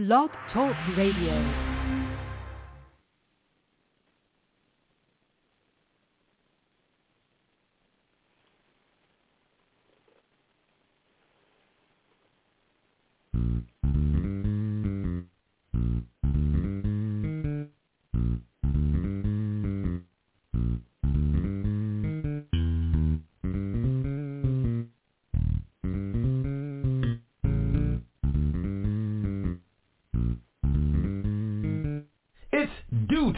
Blog Talk Radio.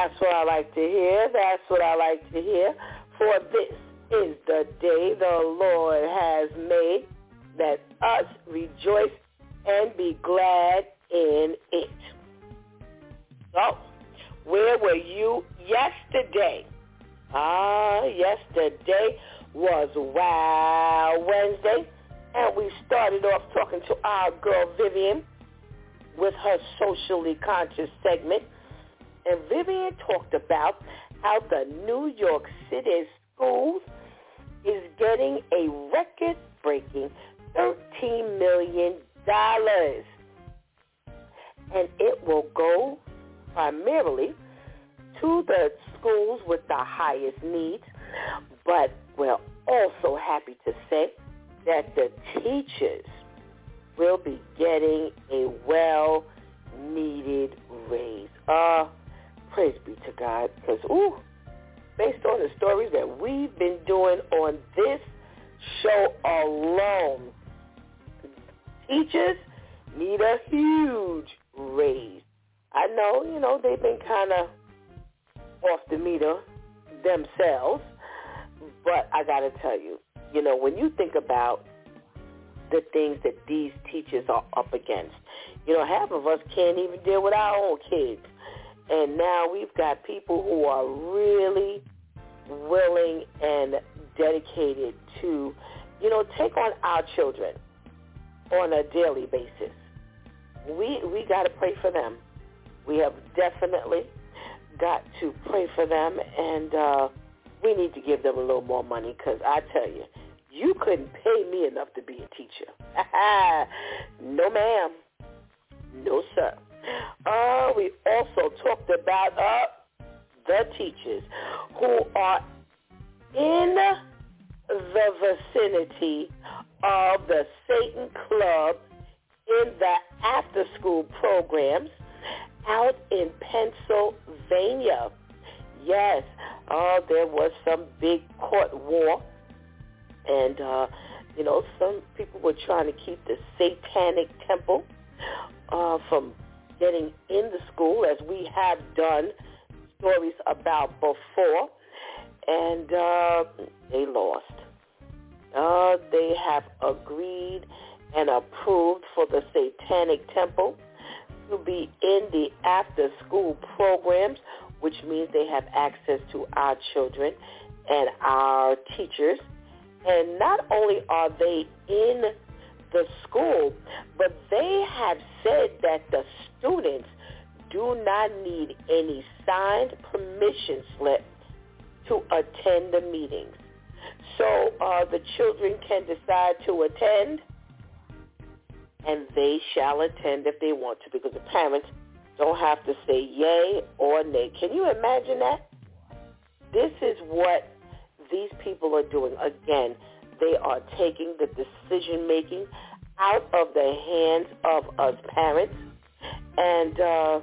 That's what I like to hear. That's what I like to hear. For this is the day the Lord has made. Let us rejoice and be glad in it. So, where were you yesterday? Ah, yesterday was Wow Wednesday, and we started off talking to our girl Vivian with her socially conscious segment. And Vivian talked about how the New York City schools is getting a record-breaking $13 million. And it will go primarily to the schools with the highest needs, but we're also happy to say that the teachers will be getting a well-needed raise. Uh, praise be to God, because, ooh, based on the stories that we've been doing on this show alone, teachers need a huge raise. I know, you know, they've been kind of off the meter themselves, but I got to tell you, you know, when you think about the things that these teachers are up against, you know, half of us can't even deal with our own kids. And now we've got people who are really willing and dedicated to, you know, take on our children on a daily basis. We we got to pray for them. We have definitely got to pray for them, and uh, we need to give them a little more money because I tell you, you couldn't pay me enough to be a teacher. no, ma'am. No, sir. Uh, we also talked about uh, the teachers who are in the vicinity of the Satan Club in the after-school programs out in Pennsylvania. Yes, uh, there was some big court war, and uh, you know some people were trying to keep the Satanic Temple uh, from getting in the school, as we have done stories about before, and uh, they lost. Uh, they have agreed and approved for the Satanic Temple to be in the after-school programs, which means they have access to our children and our teachers. And not only are they in the school, but they have said that the students do not need any signed permission slip to attend the meetings. So uh, the children can decide to attend, and they shall attend if they want to, because the parents don't have to say yay or nay. Can you imagine that? This is what these people are doing. Again, they are taking the decision-making out of the hands of us parents. And uh,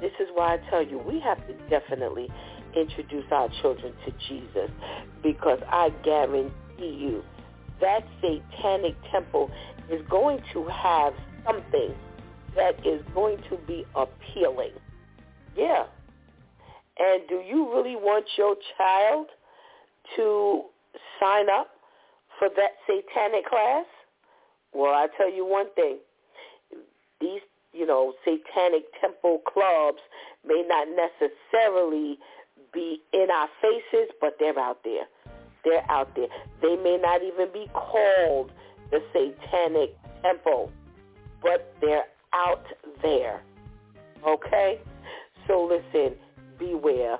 this is why I tell you, we have to definitely introduce our children to Jesus because I guarantee you that satanic temple is going to have something that is going to be appealing. Yeah. And do you really want your child to sign up for that satanic class? Well, I tell you one thing. These, you know, satanic temple clubs may not necessarily be in our faces, but they're out there. They're out there. They may not even be called the satanic temple, but they're out there. Okay? So listen, beware.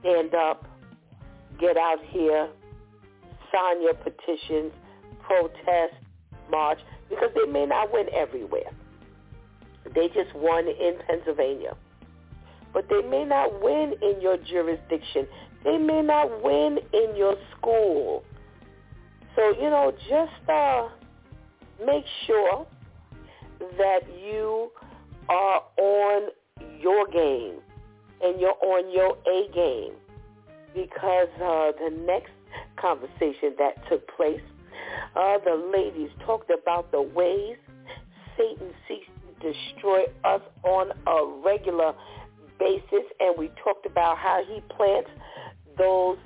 Stand up. Get out here. Sign your petitions. Protest. March. Because they may not win everywhere. They just won in Pennsylvania. But they may not win in your jurisdiction. They may not win in your school. So, you know, just uh, make sure that you are on your game and you're on your A game because uh, the next conversation that took place, uh, the ladies talked about the ways Satan seeks to destroy us on a regular basis, and we talked about how he plants those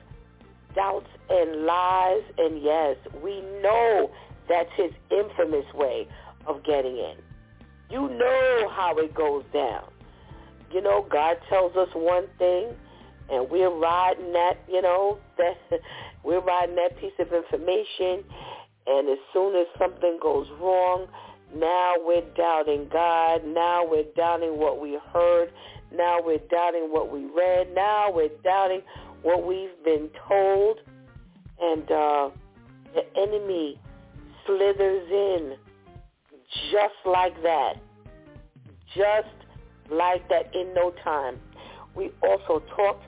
doubts and lies, and yes, we know that's his infamous way of getting in. You know how it goes down. You know, God tells us one thing, and we're riding that, you know, that we're riding that piece of information, and as soon as something goes wrong, now we're doubting God. Now we're doubting what we heard. Now we're doubting what we read. Now we're doubting what we've been told. And uh, the enemy slithers in just like that. Just like that in no time. We also talked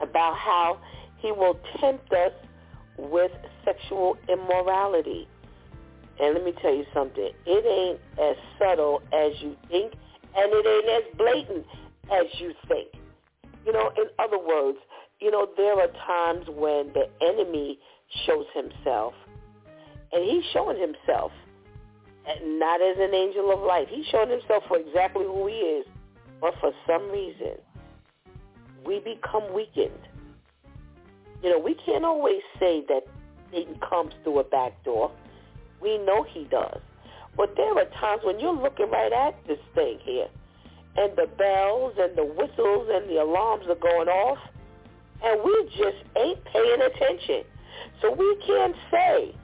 about how he will tempt us with sexual immorality. And let me tell you something. It ain't as subtle as you think, and it ain't as blatant as you think. You know, in other words, you know, there are times when the enemy shows himself, and he's showing himself not as an angel of light. He's showing himself for exactly who he is. But for some reason, we become weakened. You know, we can't always say that Satan comes through a back door. We know he does. But there are times when you're looking right at this thing here, and the bells and the whistles and the alarms are going off, and we just ain't paying attention. So we can't say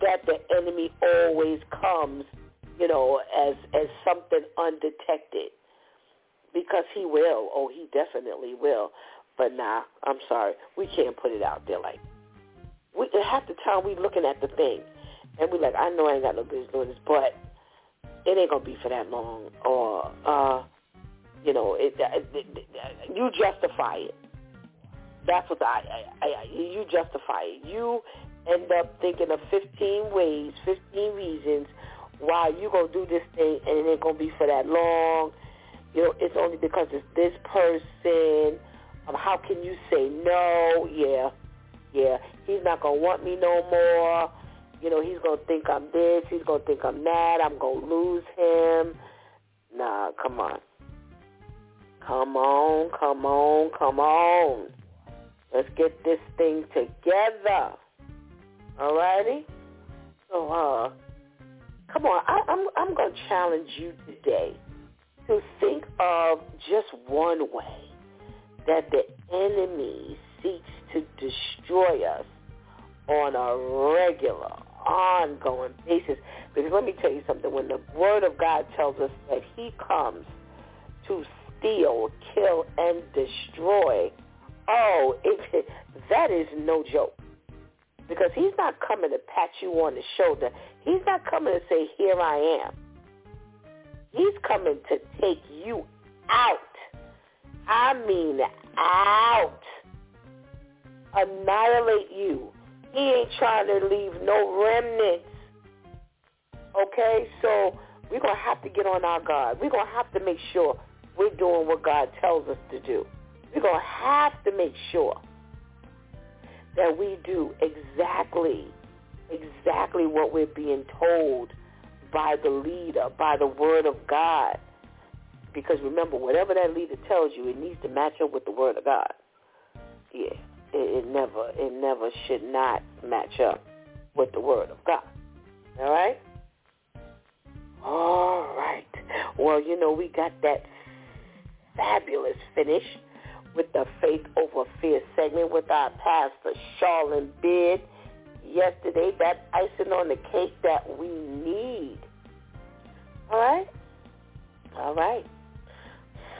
that the enemy always comes, you know, as as something undetected. Because he will. Oh, he definitely will. But nah, I'm sorry. We can't put it out there like we half the time we looking at the thing and we like, I know I ain't got no business doing this, but it ain't gonna be for that long. Or uh, you know, it, it, it, it you justify it. That's what I, I, I you justify it. You end up thinking of 15 ways, 15 reasons why you to do this thing and it ain't to be for that long. You know, it's only because it's this person. Um, how can you say no? Yeah, yeah. He's not to want me no more. You know, he's to think I'm this. He's to think I'm that. I'm to lose him. Nah, come on. Come on, come on, come on. Let's get this thing together. Alrighty? So, uh, come on. I, I'm, I'm to challenge you today to think of just one way that the enemy seeks to destroy us on a regular, ongoing basis. Because let me tell you something. When the Word of God tells us that he comes to steal, kill, and destroy, oh, it, that is no joke. Because he's not coming to pat you on the shoulder. He's not coming to say, here I am. He's coming to take you out. I mean out. Annihilate you. He ain't trying to leave no remnants. Okay? So we're going to have to get on our guard. We're going to have to make sure we're doing what God tells us to do. We're going to have to make sure that we do exactly, exactly what we're being told by the leader, by the word of God. Because remember, whatever that leader tells you, it needs to match up with the word of God. Yeah, it, it never, it never should not match up with the word of God. All right? All right. Well, you know, we got that fabulous finish with the Faith Over Fear segment with our pastor, Charlene Beard. Yesterday, that icing on the cake that we need. All right? All right.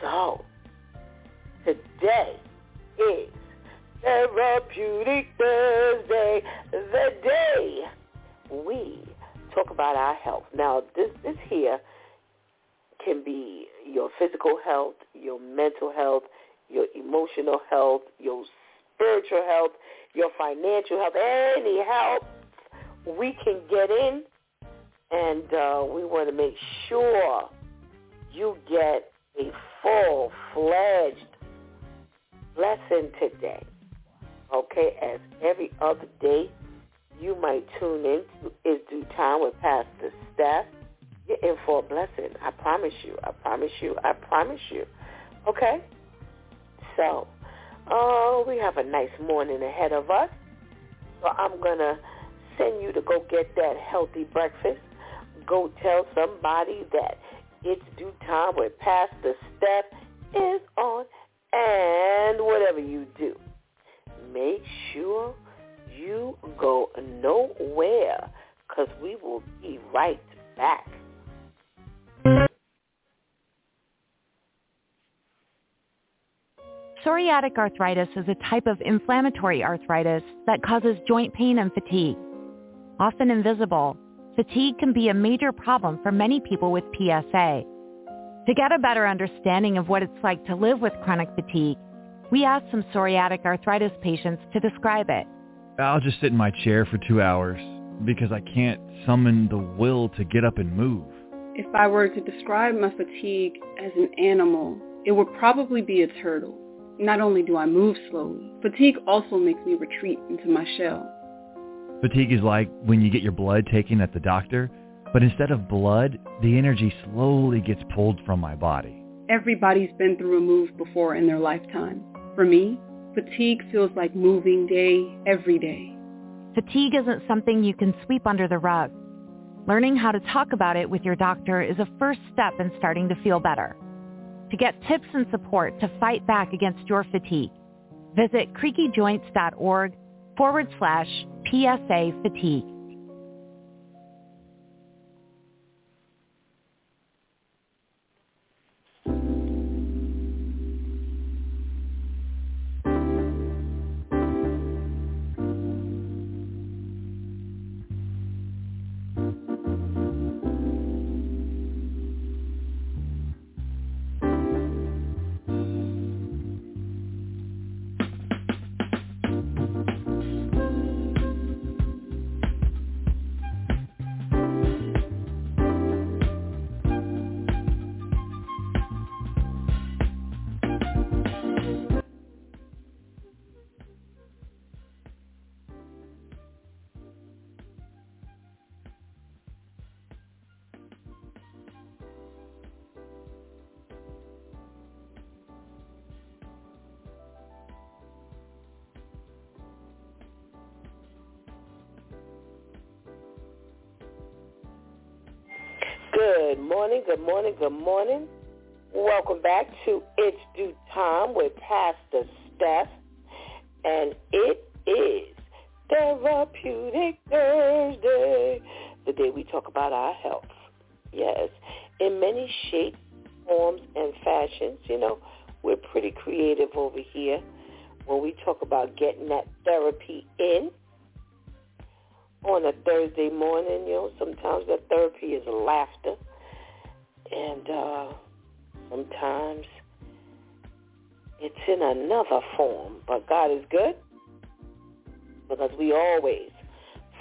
So, today is Therapeutic Thursday, the day we talk about our health. Now, this this here can be your physical health, your mental health, your emotional health, your spiritual health, your financial health, any help we can get in, and uh, we want to make sure you get a full-fledged lesson today. Okay, as every other day, you might tune in to Is DEW Time with Pastor Steph. You're in for a blessing. I promise you. I promise you. I promise you. Okay? So, oh, we have a nice morning ahead of us. So I'm going to send you to go get that healthy breakfast. Go tell somebody that it's DEW time with Pastor Steph is on. And whatever you do, make sure you go nowhere because we will be right back. Psoriatic arthritis is a type of inflammatory arthritis that causes joint pain and fatigue. Often invisible, fatigue can be a major problem for many people with PSA. To get a better understanding of what it's like to live with chronic fatigue, we asked some psoriatic arthritis patients to describe it. I'll just sit in my chair for two hours because I can't summon the will to get up and move. If I were to describe my fatigue as an animal, it would probably be a turtle. Not only do I move slowly, fatigue also makes me retreat into my shell. Fatigue is like when you get your blood taken at the doctor, but instead of blood, the energy slowly gets pulled from my body. Everybody's been through a move before in their lifetime. For me, fatigue feels like moving day every day. Fatigue isn't something you can sweep under the rug. Learning how to talk about it with your doctor is a first step in starting to feel better. To get tips and support to fight back against your fatigue, visit creakyjoints.org forward slash PSA fatigue. Morning, good morning, good morning. Welcome back to It's DEW Time with Pastor Steph. And it is Therapeutic Thursday, the day we talk about our health. Yes, in many shapes, forms, and fashions. You know, we're pretty creative over here when we talk about getting that therapy in on a Thursday morning. You know, sometimes that therapy is laughter, and uh, sometimes it's in another form. But God is good because we always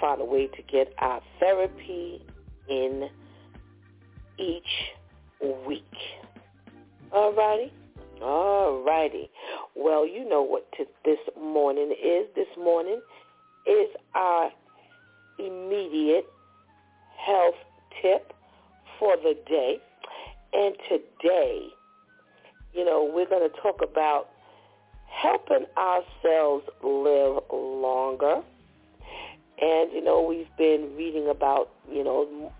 find a way to get our therapy in each week. All righty? All righty. Well, you know what this morning is. This morning is our immediate health tip for the day. And today, you know, we're going to talk about helping ourselves live longer. And, you know, we've been reading about, you know,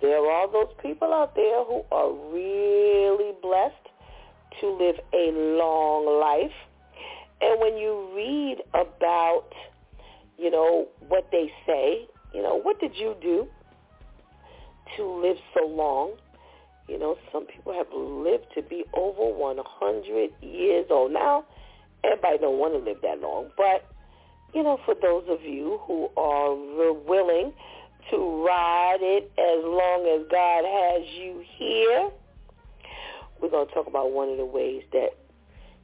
there are all those people out there who are really blessed to live a long life. And when you read about, you know, what they say, you know, what did you do to live so long? You know, some people have lived to be over 100 years old. Now, everybody don't want to live that long, but, you know, for those of you who are willing to ride it as long as God has you here, we're going to talk about one of the ways that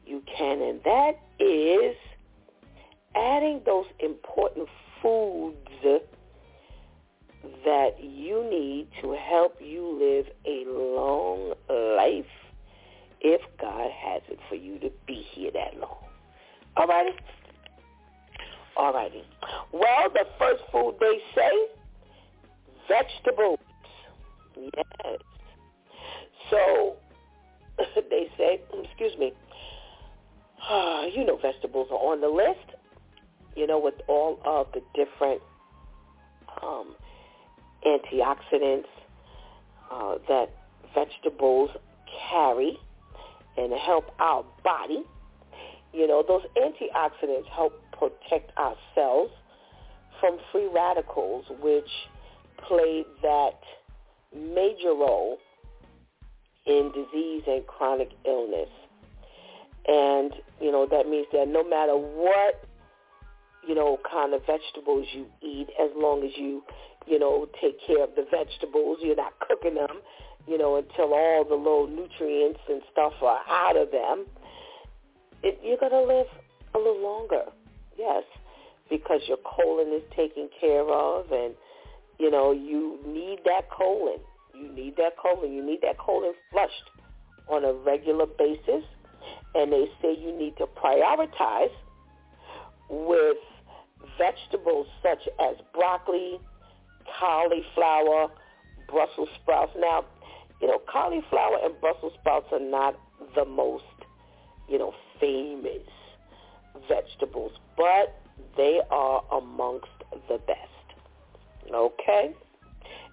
you can, and that is adding those important foods that you need to help you live a long life if God has it for you to be here that long. All righty? All righty. Well, the first food they say, vegetables. Yes. So they say, excuse me, you know vegetables are on the list, you know, with all of the different um, antioxidants uh, that vegetables carry and help our body. You know, those antioxidants help protect our cells from free radicals, which play that major role in disease and chronic illness. And, you know, that means that no matter what, you know, kind of vegetables you eat, as long as you, you know, take care of the vegetables, you're not cooking them, you know, until all the little nutrients and stuff are out of them, it, you're going to live a little longer. Yes, because your colon is taken care of and, you know, you need that colon. You need that colon. You need that colon flushed on a regular basis. And they say you need to prioritize with vegetables such as broccoli, cauliflower, Brussels sprouts. Now, you know, cauliflower and Brussels sprouts are not the most, you know, famous vegetables, but they are amongst the best. Okay?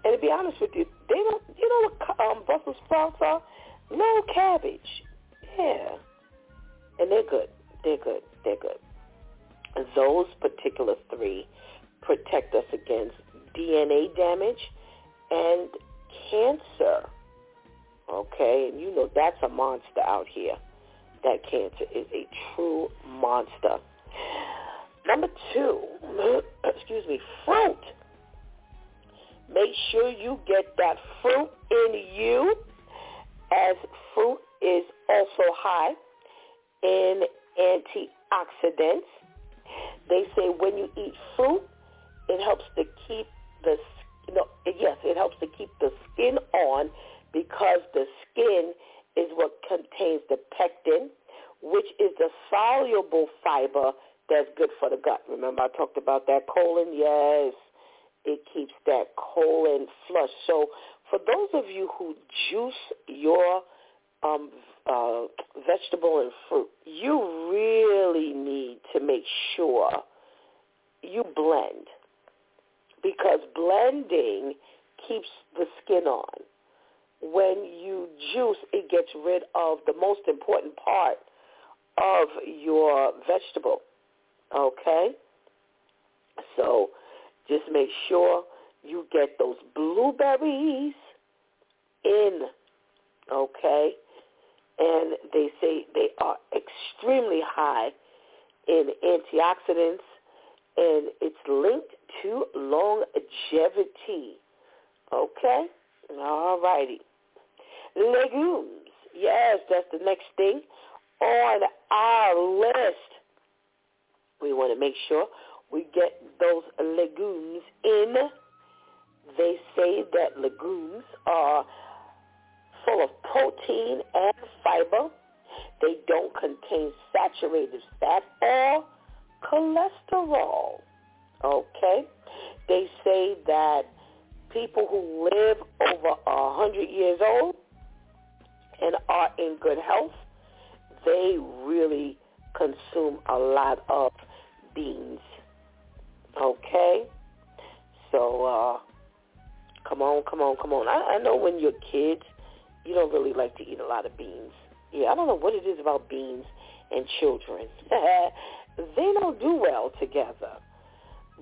And to be honest with you, they don't. You know what um, Brussels sprouts are? No cabbage. Yeah, and they're good. They're good. They're good. Those particular three protect us against DNA damage and cancer. Okay, and you know that's a monster out here. That cancer is a true monster. Number two, excuse me, fruit Make sure you get that fruit in you as fruit is also high in antioxidants. They say when you eat fruit, it helps to keep the yes, it helps to keep the skin on because the skin is what contains the pectin, which is the soluble fiber that's good for the gut. Remember I talked about that colon? Yes it keeps that colon flush. So for those of you who juice your um, uh, vegetable and fruit, you really need to make sure you blend because blending keeps the skin on. When you juice, it gets rid of the most important part of your vegetable. Okay? So just make sure you get those blueberries in, okay? And they say they are extremely high in antioxidants and it's linked to longevity. Okay? All righty. Legumes. Yes, that's the next thing on our list. We want to make sure we get those legumes in. They say that legumes are full of protein and fiber. They don't contain saturated fat or cholesterol. Okay? they say that people who live over a hundred years old and are in good health, they really consume a lot of beans. Okay? So, uh, come on, come on, come on. I, I know when you're kids, you don't really like to eat a lot of beans. Yeah, I don't know what it is about beans and children. they don't do well together.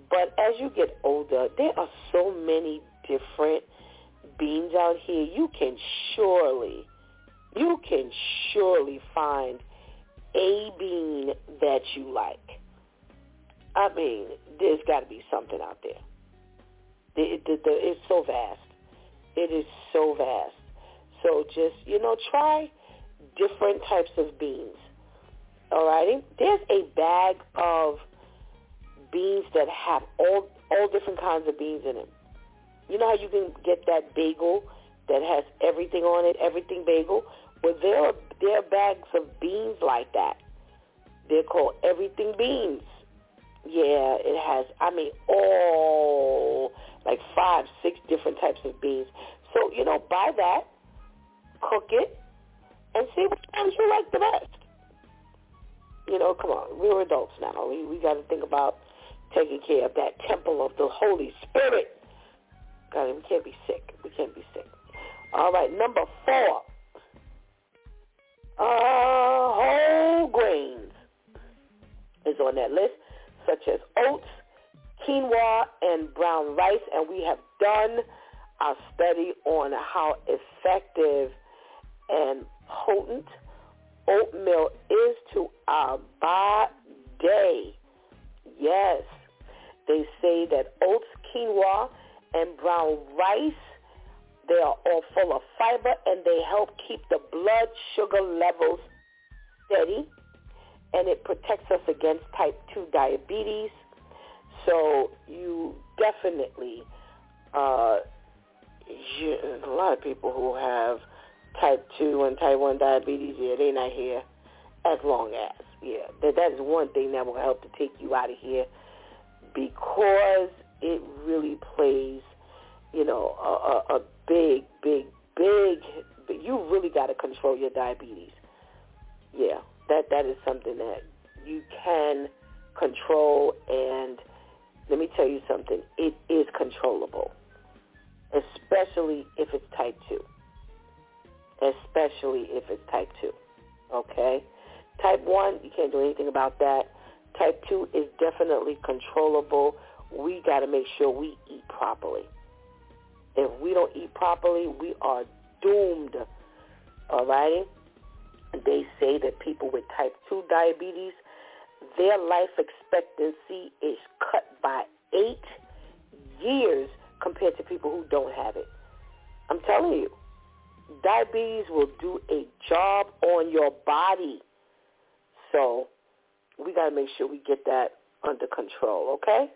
But as you get older, there are so many different beans out here. You can surely, you can surely find a bean that you like. I mean, there's got to be something out there. The, the, the, it's so vast. It is so vast. So just, you know, try different types of beans. Alrighty? There's a bag of beans that have all all different kinds of beans in them. You know how you can get that bagel that has everything on it, everything bagel? Well, there are, there are bags of beans like that. They're called everything beans. Yeah, it has, I mean, all, like five, six different types of beans. So, you know, buy that, cook it, and see which ones you like the best. You know, come on, we're adults now. We we got to think about taking care of that temple of the Holy Spirit. God, we can't be sick. We can't be sick. All right, number four. Uh, whole grains is on that list, such as oats, quinoa, and brown rice. And we have done our study on how effective and potent oatmeal is to our body. Yes. They say that oats, quinoa, and brown rice, they are all full of fiber and they help keep the blood sugar levels steady and it protects us against type 2 diabetes. So you definitely, uh, you, a lot of people who have type 2 and type 1 diabetes, yeah, they're not here as long as. Yeah, that, that is one thing that will help to take you out of here because it really plays, you know, a, a, a big, big, big, you really got to control your diabetes. Yeah, that that is something that you can control and let me tell you something, it is controllable, especially if it's type 2 especially if it's type 2. Okay? Type 1, you can't do anything about that. Type 2 is definitely controllable. We got to make sure we eat properly. If we don't eat properly, we are doomed. All righty? They say that people with type 2 diabetes, their life expectancy is cut by eight years compared to people who don't have it. I'm telling you diabetes will do a job on your body. So we got to make sure we get that under control, okay?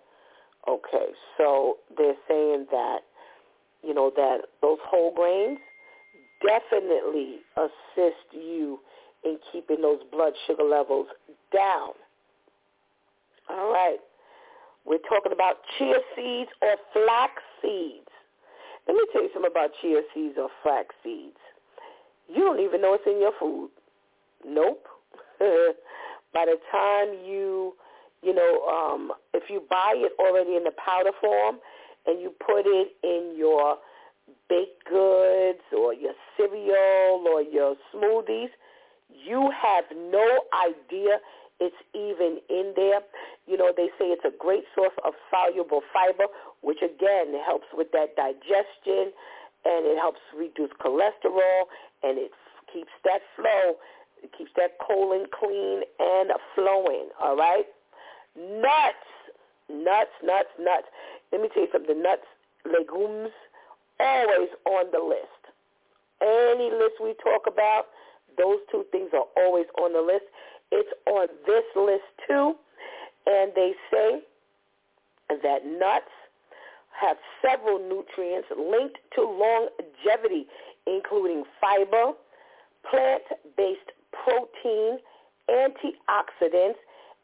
Okay, so they're saying that, you know, that those whole grains definitely assist you in keeping those blood sugar levels down. All right. We're talking about chia seeds or flax seeds. Let me tell you something about chia seeds or flax seeds. You don't even know it's in your food. Nope. By the time you, you know, um, if you buy it already in the powder form and you put it in your baked goods or your cereal or your smoothies, you have no idea it's even in there. You know, they say it's a great source of soluble fiber, which again helps with that digestion and it helps reduce cholesterol and it keeps that flow, it keeps that colon clean and flowing, all right? Nuts, nuts, nuts, nuts. Let me tell you something. Nuts, legumes, always on the list. Any list we talk about, those two things are always on the list. It's on this list too. And they say that nuts have several nutrients linked to longevity, including fiber, plant-based protein, antioxidants,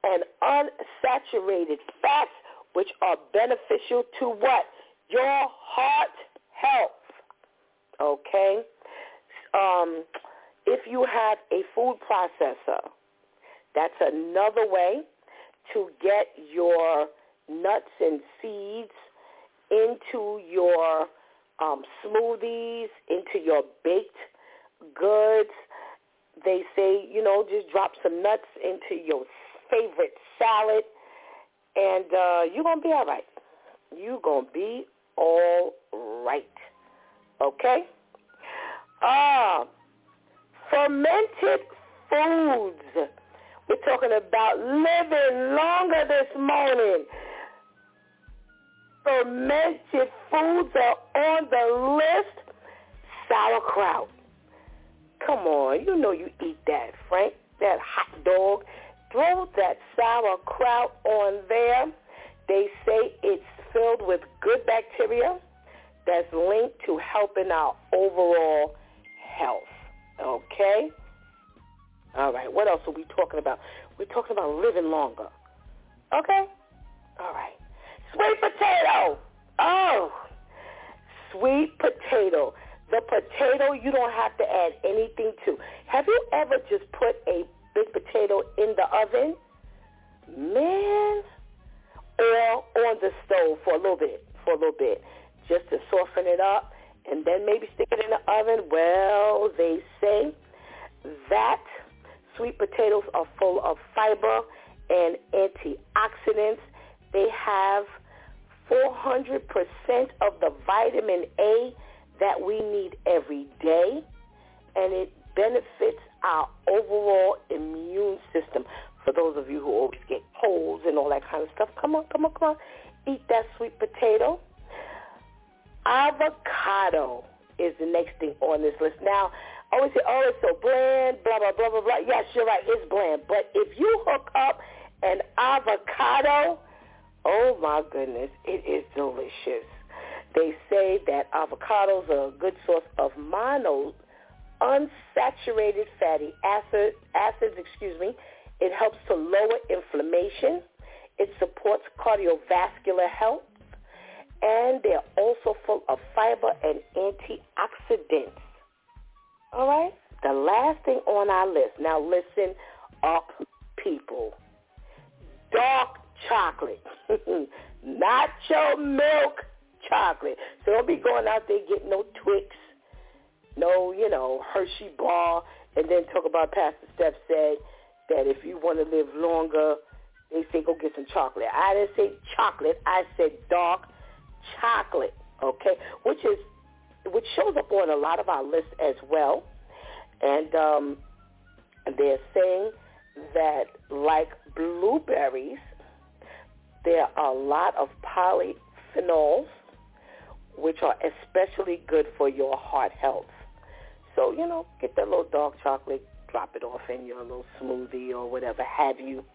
and unsaturated fats, which are beneficial to what? Your heart health. Okay? Um, if you have a food processor, that's another way to get your nuts and seeds into your um, smoothies, into your baked goods. They say, you know, just drop some nuts into your favorite salad, and uh, you're going to be all right. You're going to be all right. Okay? Uh, fermented foods. We're talking about living longer this morning. Fermented foods are on the list. Sauerkraut. Come on, you know you eat that, Frank. That hot dog. Throw that sauerkraut on there. They say it's filled with good bacteria that's linked to helping our overall health. Okay? All right. What else are we talking about? We're talking about living longer. Okay? All right. Sweet potato. Oh, sweet potato. The potato you don't have to add anything to. Have you ever just put a big potato in the oven? Man. Or on the stove for a little bit, for a little bit, just to soften it up, and then maybe stick it in the oven. Well, they say that Sweet potatoes are full of fiber and antioxidants. They have 400% of the vitamin A that we need every day, and it benefits our overall immune system. For those of you who always get colds and all that kind of stuff, come on, come on, come on. Eat that sweet potato. Avocado is the next thing on this list. Now, I always say, oh, it's so bland, blah, blah, blah, blah, blah. Yes, you're right, it's bland. But if you hook up an avocado, oh my goodness, it is delicious. They say that avocados are a good source of mono unsaturated fatty acid, acids, excuse me. It helps to lower inflammation. It supports cardiovascular health. And they're also full of fiber and antioxidants. All right? The last thing on our list. Now listen up, people. Dark chocolate. Not your milk chocolate. So don't be going out there getting no Twix, no, you know, Hershey bar, and then talk about Pastor Steph said that if you want to live longer, they say go get some chocolate. I didn't say chocolate. I said dark chocolate, okay, which is which shows up on a lot of our lists as well. And um, they're saying that like blueberries, there are a lot of polyphenols, which are especially good for your heart health. So, you know, get that little dark chocolate, drop it off in your little smoothie or whatever have you.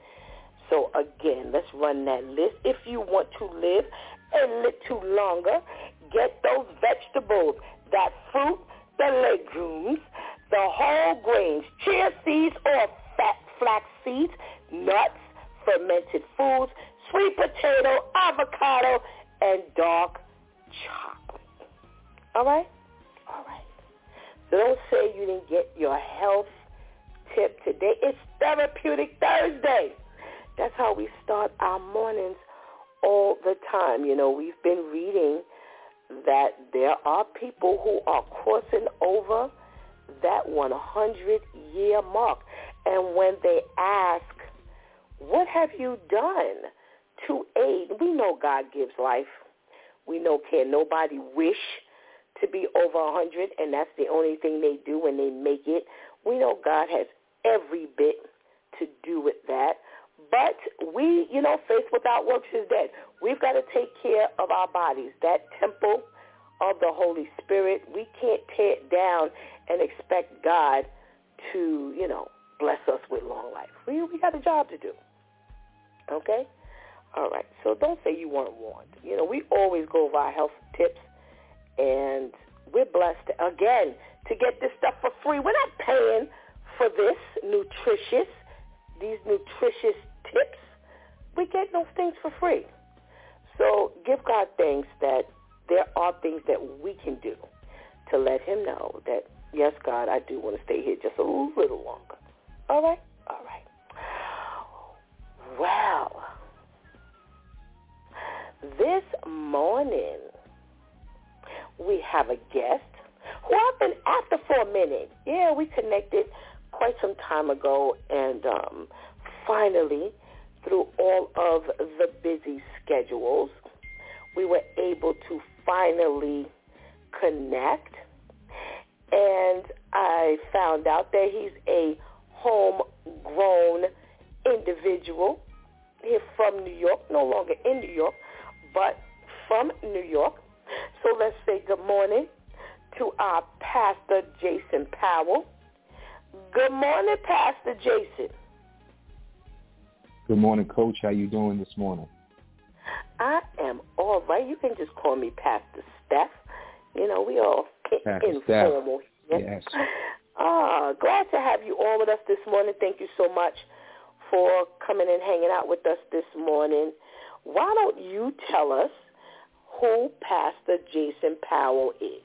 So again, let's run that list. If you want to live a little longer, get those vegetables, that fruit, the legumes, the whole grains, chia seeds or fat flax seeds, nuts, fermented foods, sweet potato, avocado, and dark chocolate. All right? All right. So don't say you didn't get your health tip today. It's Therapeutic Thursday. That's how we start our mornings all the time. You know, we've been reading that there are people who are crossing over that 100-year mark. And when they ask, what have you done to aid? We know God gives life. We know can nobody wish to be over a 100, and that's the only thing they do when they make it. We know God has every bit to do with that. But we, you know, faith without works is dead. We've got to take care of our bodies. That temple of the Holy Spirit, we can't tear it down and expect God to, you know, bless us with long life. We, we got a job to do. Okay? All right. So don't say you weren't warned. You know, we always go over our health tips, and we're blessed, again, to get this stuff for free. We're not paying for this nutritious, these nutritious tips. We get those things for free. So give God thanks that there are things that we can do to let him know that, yes, God, I do want to stay here just a little longer. All right? All right. Well, this morning we have a guest who I've been after for a minute. Yeah, we connected quite some time ago, and um, finally, through all of the busy schedules, we were able to finally connect. And I found out that he's a homegrown individual here from New York, no longer in New York, but from New York. So let's say good morning to our Pastor Jason Powell. Good morning, Pastor Jason. Good morning, Coach. How you doing this morning? I am all right. You can just call me Pastor Steph. You know, we all Pastor informal. Steph. Yes. Ah, glad to have you all with us this morning. Thank you so much for coming and hanging out with us this morning. Why don't you tell us who Pastor Jason Powell is?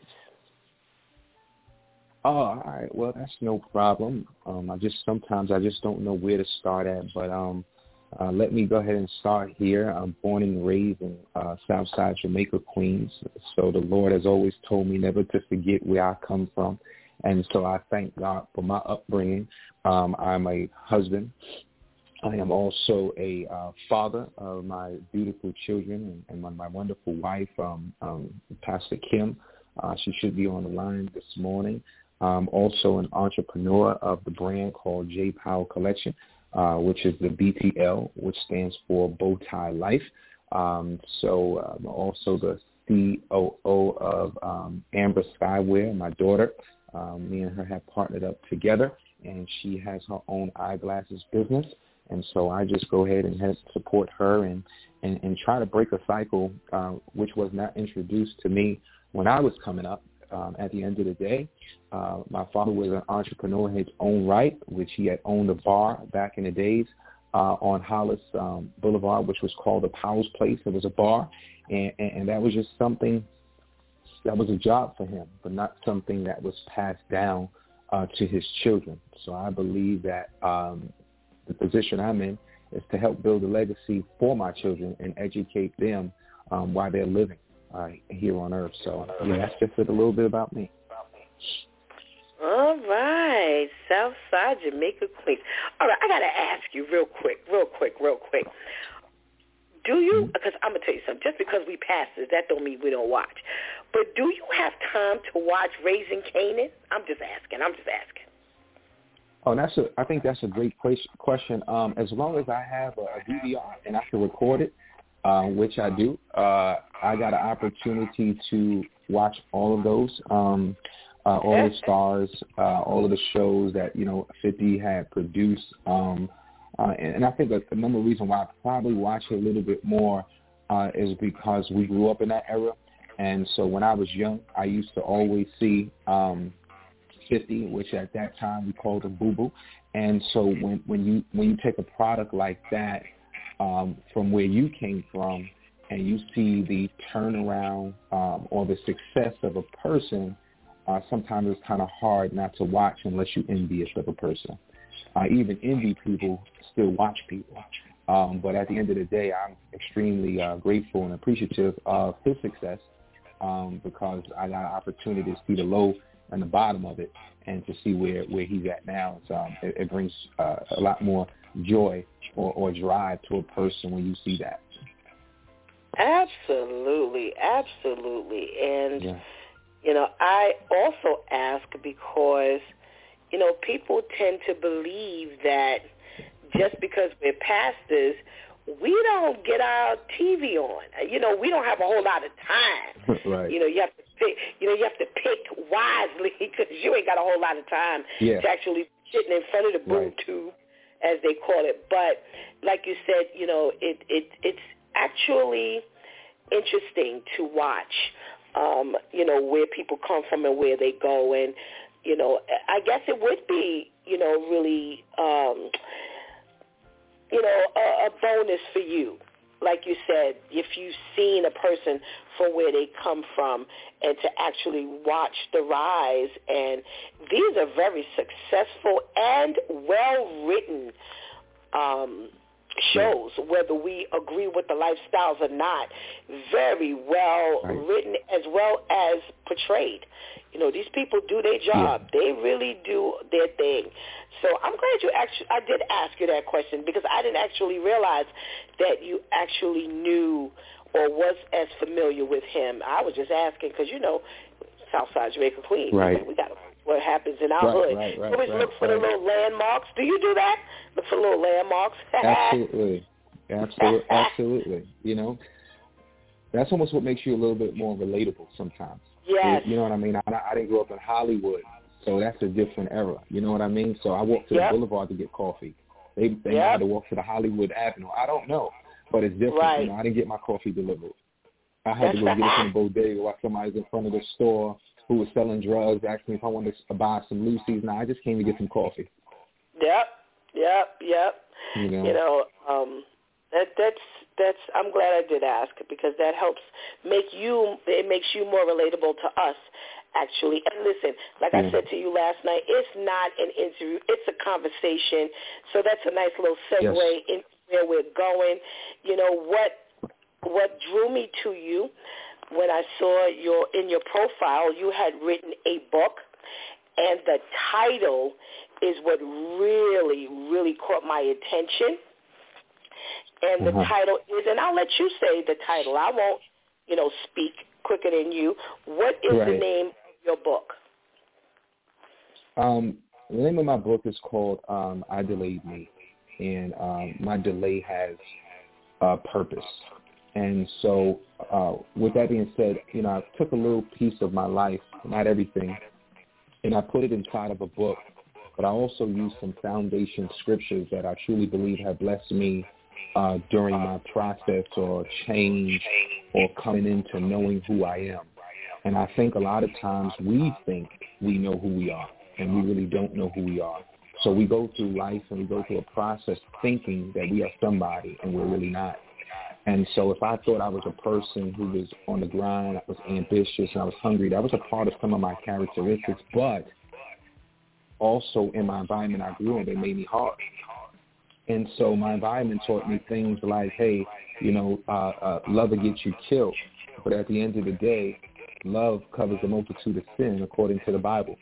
Oh, all right. Well, that's no problem. Um, I just sometimes I just don't know where to start at, but um, uh, let me go ahead and start here. I'm born and raised in uh, Southside Jamaica, Queens. So the Lord has always told me never to forget where I come from, and so I thank God for my upbringing. Um, I'm a husband. I am also a uh, father of my beautiful children and, and my, wonderful wife, um, um, Pastor Kim. Uh, she should be on the line this morning. Um, also an entrepreneur of the brand called J Powell Collection, uh, which is the BTL, which stands for Bowtie Life. Um, so um, also the COO of um, Amber Skywear, my daughter. Um, me and her have partnered up together, and she has her own eyeglasses business. And so I just go ahead and help support her and, and, and try to break a cycle, uh, which was not introduced to me when I was coming up. Um, at the end of the day, uh, my father was an entrepreneur in his own right, which he had owned a bar back in the days uh, on Hollis um, Boulevard, which was called the Powell's Place. It was a bar, and, and, and that was just something that was a job for him, but not something that was passed down uh, to his children. So I believe that um, the position I'm in is to help build a legacy for my children and educate them um, while they're living uh, here on earth. So yeah, that's just a little bit about me. All right, Southside Jamaica Queens. All right, I got to ask you real quick, real quick, real quick. Do you? Because I'm gonna tell you something. Just because we pastors, that don't mean we don't watch. But do you have time to watch Raising Kanan? I'm just asking. I'm just asking. Oh, that's a. I think that's a great question. Um, as long as I have a, DVR and I can record it, uh, which I do, uh, I got an opportunity to watch all of those. Um, uh, all the stars, uh, all of the shows that you know 50 had produced, um, uh, and, and I think a number of reasons why I probably watch it a little bit more uh, is because we grew up in that era, and so when I was young, I used to always see um, 50, which at that time we called a boo boo, and so when when you when you take a product like that um, from where you came from, and you see the turnaround um, or the success of a person uh, sometimes it's kind of hard not to watch unless you're envious of a person. Uh, even envy people still watch people. Um, but at the end of the day, I'm extremely uh, grateful and appreciative of his success um, because I got an opportunity to see the low and the bottom of it and to see where, where he's at now. So, um, it, it brings uh, a lot more joy or, or drive to a person when you see that. Absolutely, absolutely. And yeah. You know, I also ask because, you know, people tend to believe that just because we're pastors, we don't get our TV on. You know, we don't have a whole lot of time. right. You know, you have to. You know, you have to pick wisely because you ain't got a whole lot of time yeah. to actually sitting in front of the boom right. tube, as they call it. But like you said, you know, it it it's actually interesting to watch um, you know, where people come from and where they go. And, you know, I guess it would be, you know, really, um, you know, a, a bonus for you like you said, if you've seen a person for where they come from and to actually watch the rise. And these are very successful and well-written um, shows, whether we agree with the lifestyles or not, very well right. written as well as portrayed. You know, these people do their job. Yeah. They really do their thing. So I'm glad you actually, I did ask you that question because I didn't actually realize that you actually knew or was as familiar with him. I was just asking because, you know, Southside Jamaica Queen. Right. We got what happens in our right, hood. Right, right, Always right, look for the little landmarks. Do you do that? Look for little landmarks. absolutely, absolutely, absolutely. You know, that's almost what makes you a little bit more relatable sometimes. Yes. You, you know what I mean? I, I didn't grow up in Hollywood, so that's a different era. You know what I mean? So I walked to yep. the Boulevard to get coffee. They they yep. had to walk to the Hollywood Avenue. I don't know, but it's different. Right. You know, I didn't get my coffee delivered. I had to go get it from the bodega while somebody's in front of the store who was selling drugs, asked me if I wanted to buy some Lucy's. Now I just came to get some coffee. Yep, yep, yep. You know, you know um, that that's that's. I'm glad I did ask because that helps make you. It makes you more relatable to us. Actually, and listen, like yeah. I said to you last night, it's not an interview; it's a conversation. So that's a nice little segue yes. in where we're going. You know what? What drew me to you when I saw your in your profile, you had written a book, and the title is what really, really caught my attention. And the Mhm. title is, and I'll let you say the title. I won't, you know, speak quicker than you. What is the name your book? Um, the name of my book is called um, "I Delayed Me," and um, my delay has a purpose. And so, uh, with that being said, you know, I took a little piece of my life, not everything, and I put it inside of a book. But I also used some foundation scriptures that I truly believe have blessed me uh, during my process or change or coming into knowing who I am. And I think a lot of times we think we know who we are, and we really don't know who we are. So we go through life and we go through a process thinking that we are somebody, and we're really not. And so if I thought I was a person who was on the grind, I was ambitious, and I was hungry, that was a part of some of my characteristics. But also in my environment I grew in, they made me hard. And so my environment taught me things like, hey, you know, uh, uh, love will get you killed. But at the end of the day, love covers a multitude of sin according to the Bible,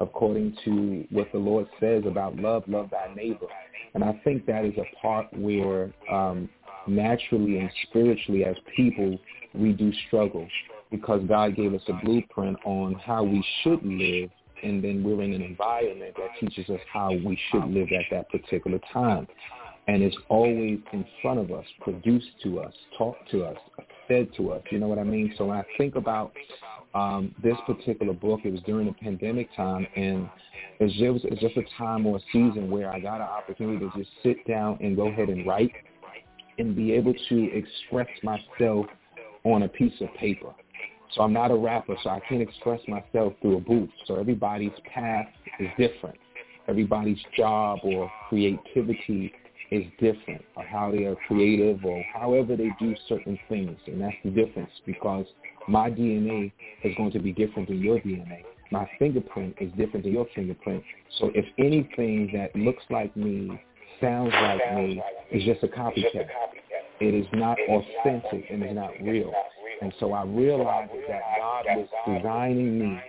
according to what the Lord says about love, love thy neighbor. And I think that is a part where um, naturally and spiritually as people, we do struggle because God gave us a blueprint on how we should live and then we're in an environment that teaches us how we should live at that particular time. And it's always in front of us, produced to us, taught to us, fed to us. You know what I mean? So when I think about um, this particular book, it was during the pandemic time, and it's just, it's just a time or a season where I got an opportunity to just sit down and go ahead and write and be able to express myself on a piece of paper. So I'm not a rapper, so I can't express myself through a booth. So everybody's path is different. Everybody's job or creativity is different, or how they are creative, or however they do certain things. And that's the difference because my DNA is going to be different than your DNA. My fingerprint is different than your fingerprint. So if anything that looks like me, sounds like me, is just a copycat. It is not authentic and is not real. And so I realized that God was designing me.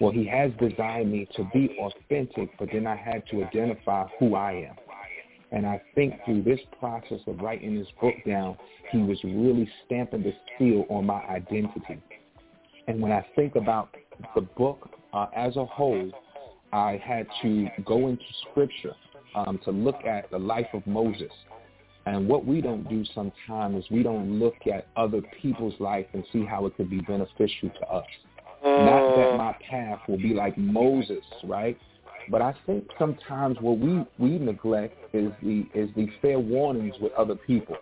Well, he has designed me to be authentic, but then I had to identify who I am. And I think through this process of writing this book down, he was really stamping the seal on my identity. And when I think about the book uh, as a whole, I had to go into scripture um, to look at the life of Moses. And what we don't do sometimes is we don't look at other people's life and see how it could be beneficial to us. Not that my path will be like Moses, right? But I think sometimes what we, we neglect is the is the fair warnings with other people.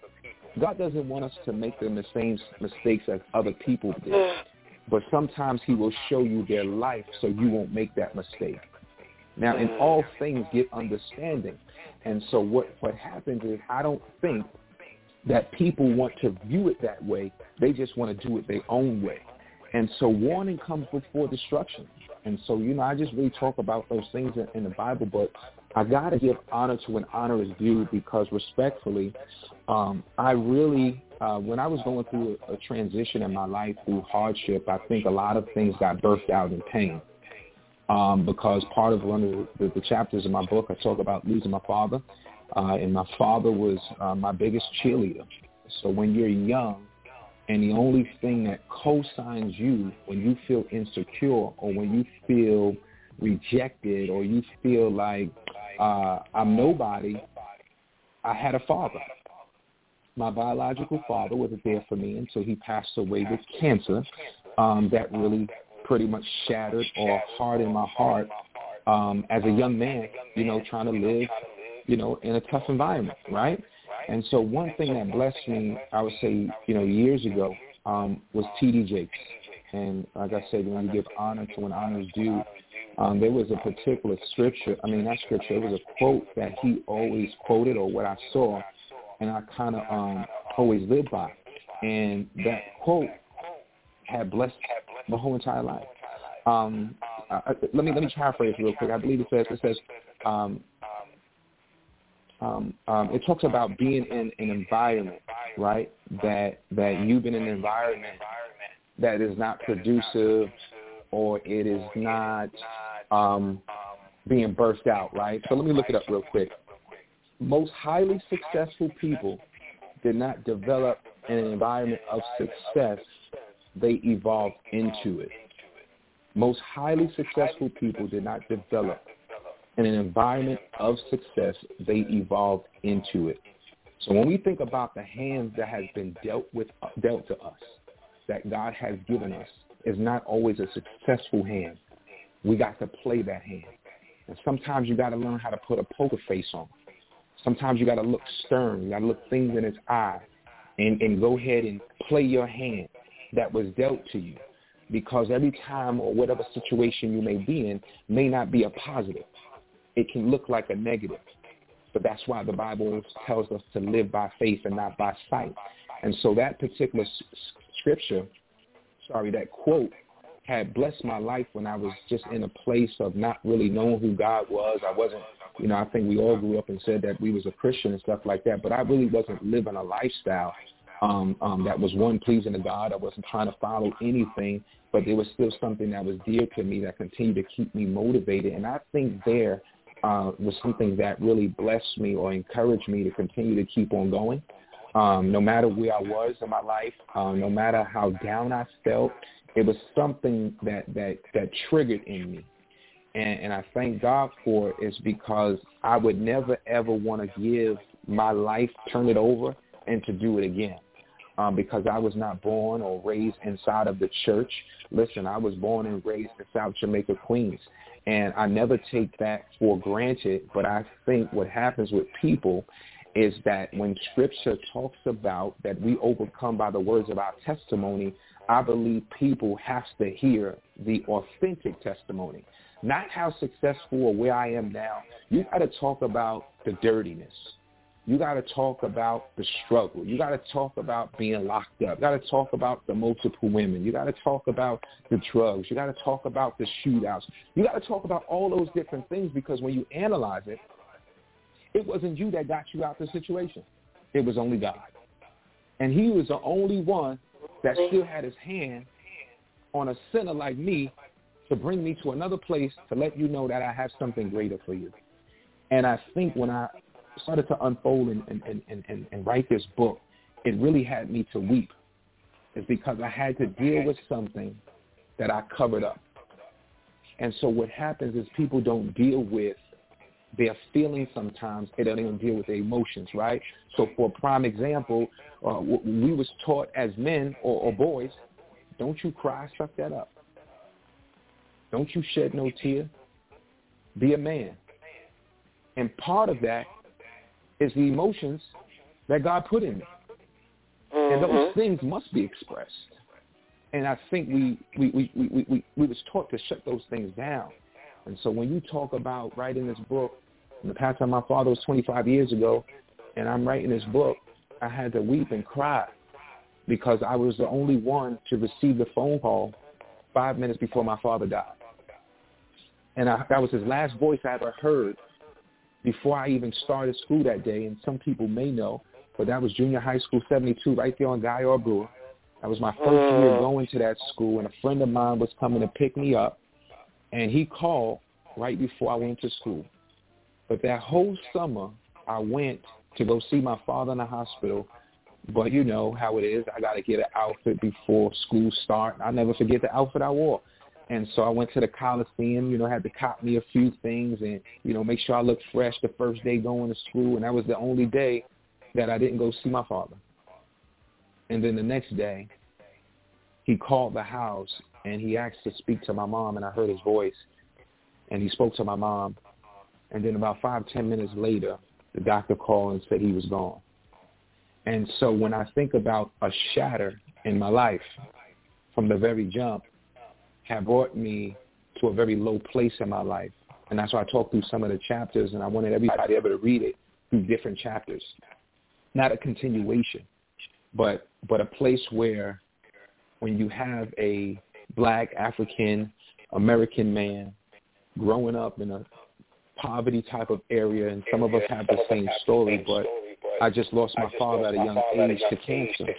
God doesn't want us to make the same mistakes as other people did. But sometimes he will show you their life so you won't make that mistake. Now, in all things, get understanding. And so what, what happens is I don't think that people want to view it that way. They just want to do it their own way. And so warning comes before destruction. And so, you know, I just really talk about those things in, in the Bible, but I got to give honor to when honor is due because respectfully, um, I really, uh, when I was going through a, a transition in my life through hardship, I think a lot of things got birthed out in pain. Um, because part of one of the, the chapters in my book, I talk about losing my father. Uh, and my father was uh, my biggest cheerleader. So when you're young, and the only thing that co-signs you when you feel insecure or when you feel rejected or you feel like uh, I'm nobody, I had a father. My biological father wasn't there for me until he passed away with cancer. Um, that really pretty much shattered or hardened my heart um, as a young man, you know, trying to live, you know, in a tough environment, right? And so one thing that blessed me, I would say, you know, years ago, um, was T.D. Jakes. And like I said, when you give honor to when honor is due, um, there was a particular scripture, I mean, not scripture, it was a quote that he always quoted or what I saw, and I kind of um, always lived by. And that quote had blessed my whole entire life. Um, let me let me paraphrase real quick. I believe it says it says um, um, um, it talks about being in an environment, right? That that you've been in an environment that is not producive or it is not um, being burst out, right? So let me look it up real quick. Most highly successful people did not develop in an environment of success; they evolved into it. Most highly successful people did not develop in an environment of success, they evolved into it. So when we think about the hands that has been dealt with, dealt to us, that God has given us, is not always a successful hand. We got to play that hand. And sometimes you got to learn how to put a poker face on. Sometimes you got to look stern. You got to look things in its eye and, and go ahead and play your hand that was dealt to you. Because every time or whatever situation you may be in may not be a positive it can look like a negative. But that's why the Bible tells us to live by faith and not by sight. And so that particular scripture, sorry, that quote had blessed my life when I was just in a place of not really knowing who God was. I wasn't, you know, I think we all grew up and said that we was a Christian and stuff like that, but I really wasn't living a lifestyle um, um, that was one pleasing to God. I wasn't trying to follow anything, but there was still something that was dear to me that continued to keep me motivated. And I think there uh, was something that really blessed me or encouraged me to continue to keep on going. Um, no matter where I was in my life, uh, no matter how down I felt, it was something that that that triggered in me, and, and I thank God for it. Is because I would never ever want to give my life, turn it over, and to do it again. Um, because I was not born or raised inside of the church. Listen, I was born and raised in South Jamaica, Queens. And I never take that for granted, but I think what happens with people is that when scripture talks about that we overcome by the words of our testimony, I believe people have to hear the authentic testimony. Not how successful or where I am now. You got to talk about the dirtiness. You got to talk about the struggle. You got to talk about being locked up. You got to talk about the multiple women. You got to talk about the drugs. You got to talk about the shootouts. You got to talk about all those different things because when you analyze it, it wasn't you that got you out of the situation. It was only God. And he was the only one that still had his hand on a sinner like me to bring me to another place to let you know that I have something greater for you. And I think when I started to unfold and, and, and, and, and write this book, it really had me to weep. Is because I had to deal with something that I covered up. And so what happens is people don't deal with their feelings sometimes. They don't even deal with their emotions, right? So for a prime example, uh, we was taught as men or, or boys, don't you cry, suck that up. Don't you shed no tear. Be a man. And part of that is the emotions that God put in me. Mm-hmm. And those mm-hmm. things must be expressed. And I think we, we, we, we, we, we was taught to shut those things down. And so when you talk about writing this book, the past time my father was 25 years ago, and I'm writing this book, I had to weep and cry because I was the only one to receive the phone call five minutes before my father died. And I, that was his last voice I ever heard before I even started school that day. And some people may know, but that was junior high school 72 right there on Guy R. Brewer. That was my first year mm. going to that school, and a friend of mine was coming to pick me up, and he called right before I went to school. But that whole summer, I went to go see my father in the hospital. But you know how it is. I got to get an outfit before school start. I'll never forget the outfit I wore. And so I went to the Coliseum, you know, had to cop me a few things and, you know, make sure I looked fresh the first day going to school. And that was the only day that I didn't go see my father. And then the next day, he called the house and he asked to speak to my mom and I heard his voice. And he spoke to my mom. And then about five, ten minutes later, the doctor called and said he was gone. And so when I think about a shatter in my life from the very jump, have brought me to a very low place in my life. And that's why I talked through some of the chapters, and I wanted everybody able to read it through different chapters. Not a continuation, but but a place where when you have a black African American man growing up in a poverty type of area, and some of us have the same story, but I just lost my father at a young age to cancer.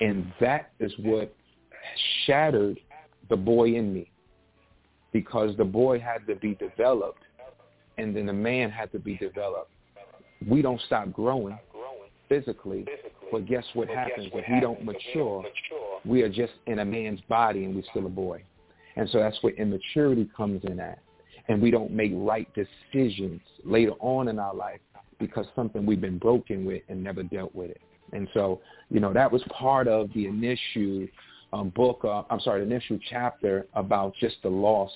And that is what shattered the boy in me because the boy had to be developed and then the man had to be developed. We don't stop growing physically, but guess what happens? If we don't mature, we are just in a man's body and we're still a boy. And so that's where immaturity comes in at. And we don't make right decisions later on in our life because something we've been broken with and never dealt with it. And so, you know, that was part of the initial um, book, uh, I'm sorry, the initial chapter about just the loss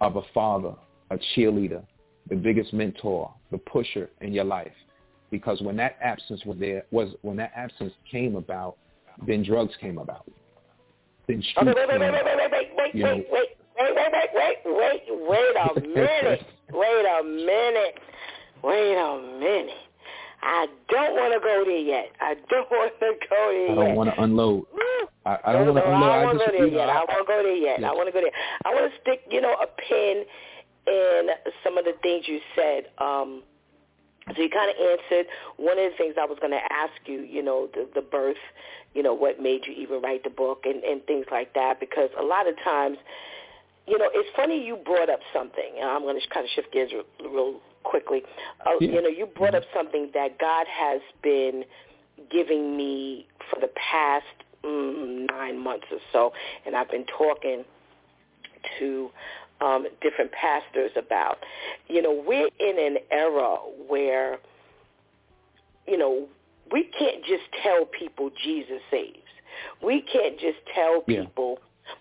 of a father, a cheerleader, the biggest mentor, the pusher in your life. Because when that absence was there, was when that absence came about, then drugs came about. Then okay, wait, wait, wait, wait, wait, wait, wait, wait, wait, wait, wait, wait, wait, wait, wait a minute, wait a minute, wait a minute. I don't want to go there yet. I don't want to go there I don't want to unload. I, I don't no, want to no, unload. I don't I want to just, go there you know, yet. I want to go there yet. yeah. I want to go there. I want to stick, you know, a pin in some of the things you said. Um, so you kind of answered one of the things I was going to ask you, you know, the, the birth, you know, what made you even write the book and, and things like that, because a lot of times, you know, it's funny you brought up something. And I'm going to kind of shift gears real, real quickly. Uh, Yeah. You know, you brought up something that God has been giving me for the past mm, nine months or so, and I've been talking to um, different pastors about. You know, we're in an era where, you know, we can't just tell people Jesus saves. We can't just tell Yeah.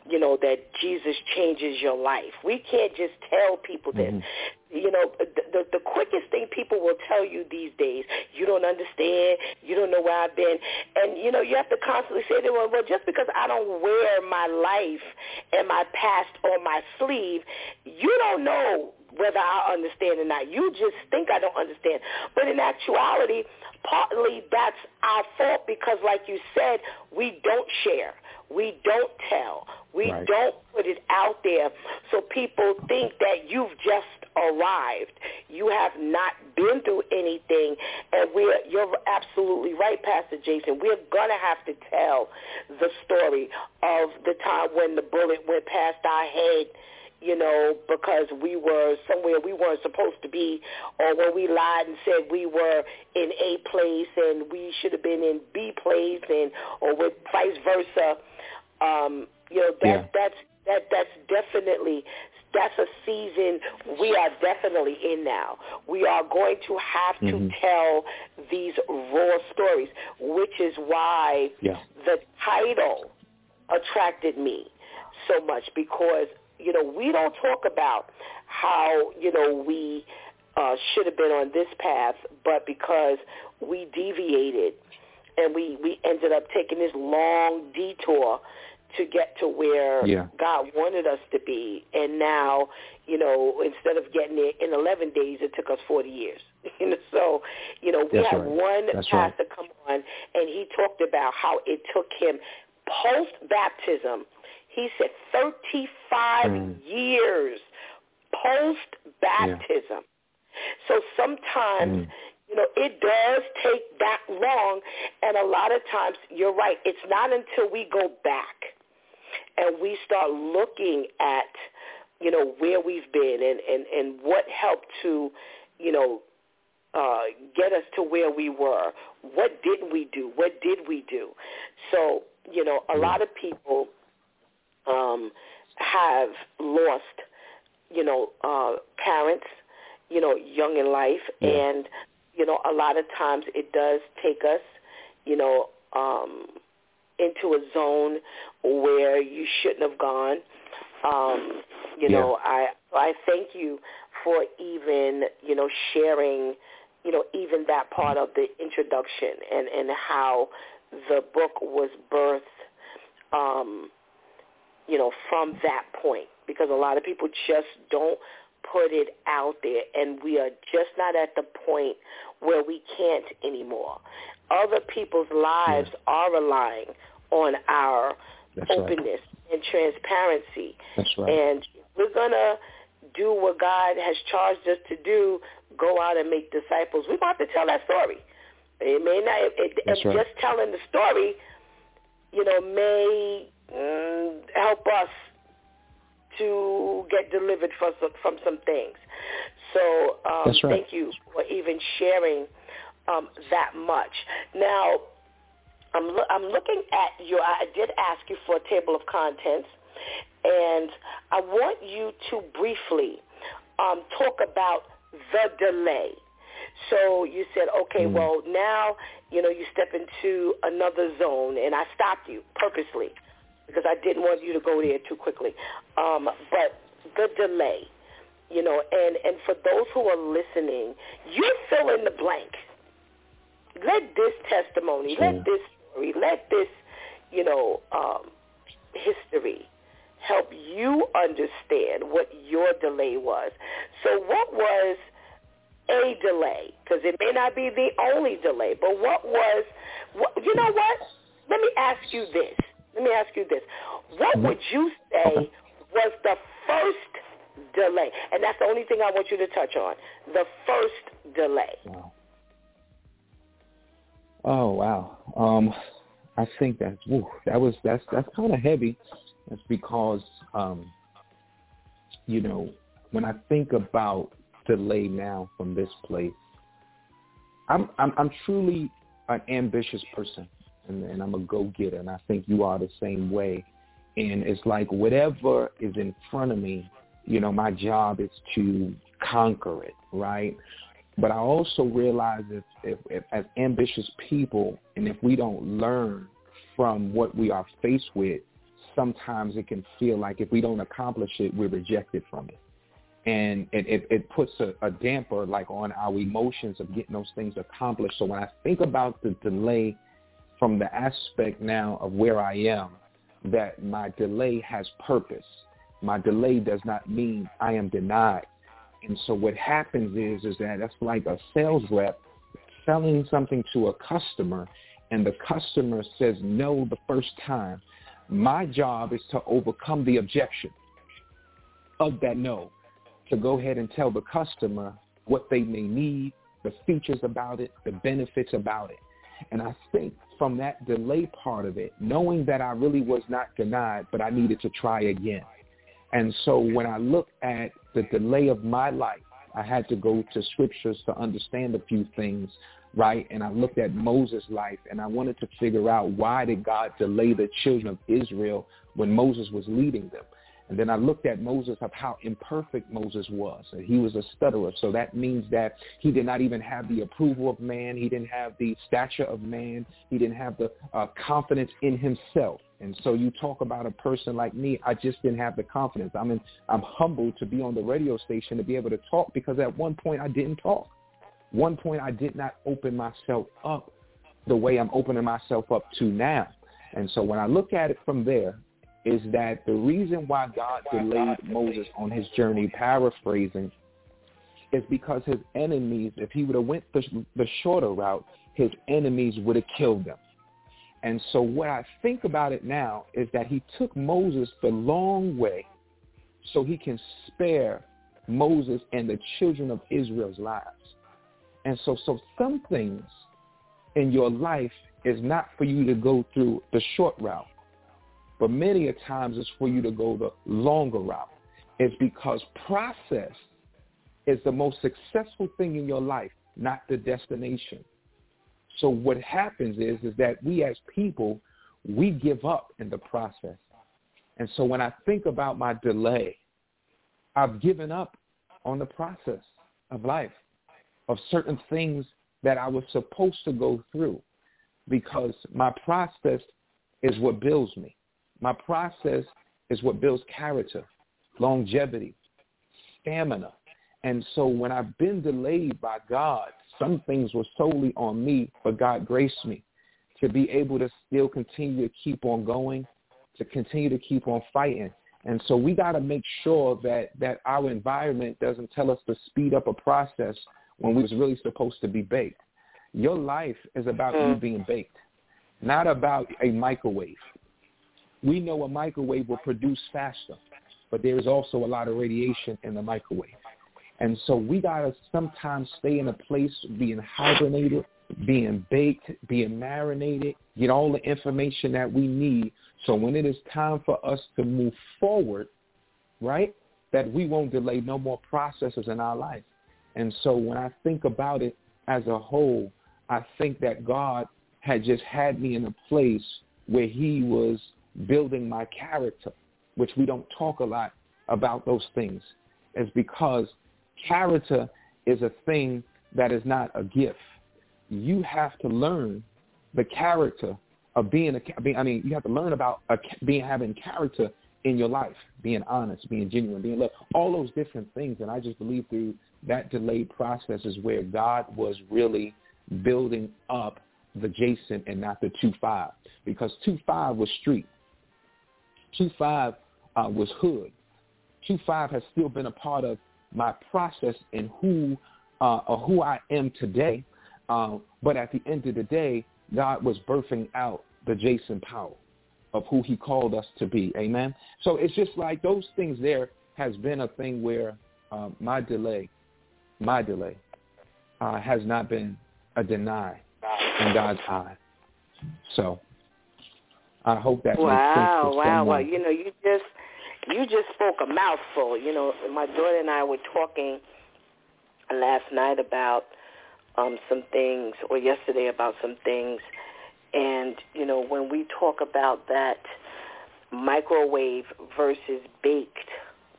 You know, that Jesus changes your life. We can't just tell people this. Mhm. You know, the, the the quickest thing people will tell you these days, you don't understand, you don't know where I've been, and you know you have to constantly say to them, well, just because I don't wear my life and my past on my sleeve, you don't know whether I understand or not. You just think I don't understand, but in actuality, partly that's our fault because, like you said, we don't share, we don't tell, we Right. don't put it out there, so people think that you've just arrived. You have not been through anything, and we're you're absolutely right, Pastor Jason. We're gonna have to tell the story of the time when the bullet went past our head. You know, because we were somewhere we weren't supposed to be, or when we lied and said we were in A place and we should have been in B place, and or with vice versa. Um, you know, that Yeah. that's that that's definitely that's a season we are definitely in now. We are going to have to Mhm. tell these raw stories, which is why Yeah. the title attracted me so much because you know we don't talk about how you know we uh, should have been on this path, but because we deviated and we we ended up taking this long detour to get to where yeah. God wanted us to be. And now, you know, instead of getting there in 11 days, it took us 40 years. You know, so, you know, we That's had right. one That's pastor come on, and he talked about how it took him post-baptism. He said 35 Mm. years post-baptism. So sometimes, Mm. you know, it does take that long, and a lot of times, you're right, it's not until we go back and we start looking at, you know, where we've been and, and, and what helped to, you know, uh, get us to where we were. What didn't we do? What did we do? So, you know, a lot of people um, have lost, you know, uh, parents, you know, young in life, Yeah. and you know, a lot of times it does take us, you know, um, into a zone where you shouldn't have gone. Um, you Yeah. know, I I thank you for even you know sharing, you know, even that part of the introduction and and how the book was birthed. Um, you know, from that point because a lot of people just don't put it out there and we are just not at the point where we can't anymore. Other people's lives are relying on our That's right. openness and transparency. That's right. And we're going to do what God has charged us to do, go out and make disciples. To have to tell that story. It may not, it, it, right. just telling the story, you know, may mm, help us to get delivered from some, from some things. So um, right. thank you for even sharing um, that much. Now, I'm, lo- I'm looking at your, I did ask you for a table of contents, and I want you to briefly um, talk about the delay. So you said, okay, Mm. well, now, you know, you step into another zone, and I stopped you purposely because I didn't want you to go there too quickly. Um, but the delay, you know, and, and for those who are listening, you fill in the blank. Let this testimony, Sure. let this story, let this, you know, um, history help you understand what your delay was. So what was a delay? Because it may not be the only delay, but what was, what, you know what? Let me ask you this. Let me ask you this. What would you say was the first delay? And that's the only thing I want you to touch on. The first delay. Wow. Oh wow. Um, I think that whew, that was that's that's kind of heavy. That's because um, you know when I think about delay now from this place, I'm I'm, I'm truly an ambitious person, and, and I'm a go-getter, and I think you are the same way. And it's like whatever is in front of me, you know, my job is to conquer it, right? But I also realize if, if, if as ambitious people, and if we don't learn from what we are faced with, sometimes it can feel like if we don't accomplish it, we're rejected from it. And it, it, it puts a, a damper like on our emotions of getting those things accomplished. So when I think about the delay from the aspect now of where I am, that my delay has purpose. My delay does not mean I am denied. And so what happens is is that that's like a sales rep selling something to a customer and the customer says no the first time. My job is to overcome the objection of that no, to go ahead and tell the customer what they may need, the features about it, the benefits about it. And I think from that delay part of it, knowing that I really was not denied, but I needed to try again. And so when I look at the delay of my life, I had to go to scriptures to understand a few things, right? And I looked at Moses' life and I wanted to figure out why did God delay the children of Israel when Moses was leading them? And then I looked at Moses of how imperfect Moses was. He was a stutterer. So that means that he did not even have the approval of man. He didn't have the stature of man. He didn't have the uh, confidence in himself. And so you talk about a person like me, I just didn't have the confidence. I'm in, I'm humbled to be on the radio station to be able to talk because at one point I didn't talk. One point I did not open myself up the way I'm opening myself up to now. And so when I look at it from there, is that the reason why God delayed Moses on his journey, paraphrasing, is because his enemies, if he would have went the, the shorter route, his enemies would have killed him. And so what I think about it now is that he took Moses the long way so he can spare Moses and the children of Israel's lives. And so, so some things in your life is not for you to go through the short route, but many a times it's for you to go the longer route. It's because process is the most successful thing in your life, not the destination. So what happens is, is that we as people, we give up in the process. And so when I think about my delay, I've given up on the process of life, of certain things that I was supposed to go through because my process is what builds me. My process is what builds character, longevity, stamina. And so when I've been delayed by God, some things were solely on me, but God graced me to be able to still continue to keep on going, to continue to keep on fighting. And so we got to make sure that, that our environment doesn't tell us to speed up a process when we was really supposed to be baked. Your life is about you mm-hmm. being baked, not about a microwave. We know a microwave will produce faster, but there is also a lot of radiation in the microwave. And so we got to sometimes stay in a place being hibernated, being baked, being marinated, get all the information that we need. So when it is time for us to move forward, right, that we won't delay no more processes in our life. And so when I think about it as a whole, I think that God had just had me in a place where he was building my character, which we don't talk a lot about those things. Is because character is a thing that is not a gift. You have to learn the character of being a, I mean, you have to learn about a, being having character in your life, being honest, being genuine, being love, all those different things. And I just believe through that delayed process is where God was really building up the Jason and not the two five because two five was street, two five uh, was hood, two five has still been a part of my process and who uh, or who I am today. Uh, but at the end of the day, God was birthing out the Jason Powell of who he called us to be. Amen. So it's just like those things there has been a thing where uh, my delay, my delay uh, has not been a deny in God's eye. So I hope that wow, makes sense. Wow, wow, well, you know, you just you just spoke a mouthful. You know, my daughter and I were talking last night about um, some things, or yesterday about some things, and you know, when we talk about that microwave versus baked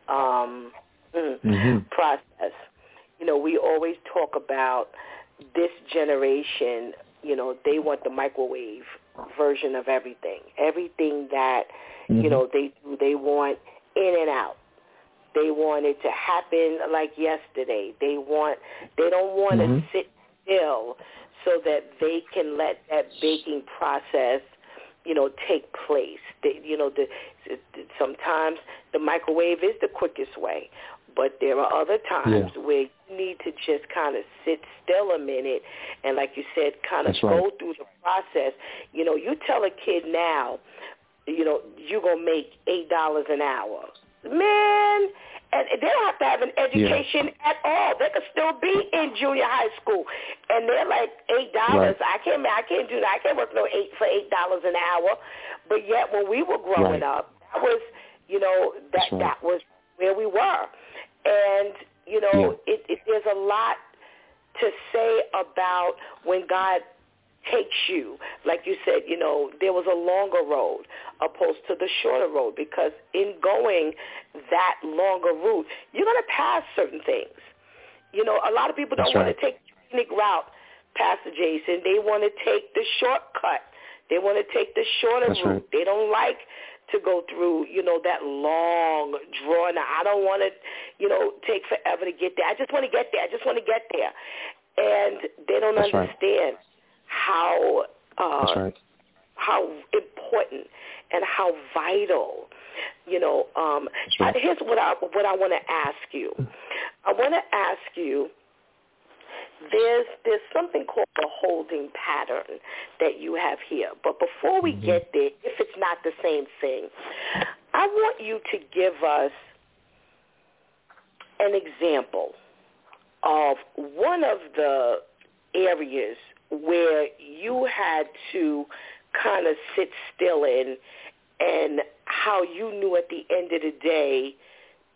um, mm, mm-hmm. process, you know, we always talk about this generation. You know, they want the microwave version of everything. Everything that mm-hmm. you know they they want in and out. They want it to happen like yesterday. They want they don't want mm-hmm. to sit still so that they can let that baking process, you know, take place. They, you know, the, sometimes the microwave is the quickest way, but there are other times yeah. where need to just kind of sit still a minute and, like you said, kind of go through the process. You know, you tell a kid now, you know, you're going to make $8 an hour. Man, and they don't have to have an education yeah. at all. They could still be in junior high school, and they're like eight dollars. Right. I can't, I can't do that. I can't work no eight for eight dollars an hour. But yet, when we were growing right. up, that was, you know, that right. that was where we were, and you know, yeah. it, it, there's a lot to say about when God takes you. Like you said, you know, there was a longer road opposed to the shorter road because in going that longer route, you're going to pass certain things. You know, a lot of people don't That's want to take the scenic route, Pastor Jason. They want to take the shortcut. They want to take the shorter That's route. Right. They don't like to go through, you know, that long drawn. I don't want to, you know, take forever to get there. I just want to get there. I just want to get there. And they don't That's understand right how uh, right. how important and how vital. You know, um, right. here's what I what I want to ask you. I want to ask you. There's there's something called a holding pattern that you have here. But before we mm-hmm. get there, if it's not the same thing, I want you to give us an example of one of the areas where you had to kind of sit still in and how you knew at the end of the day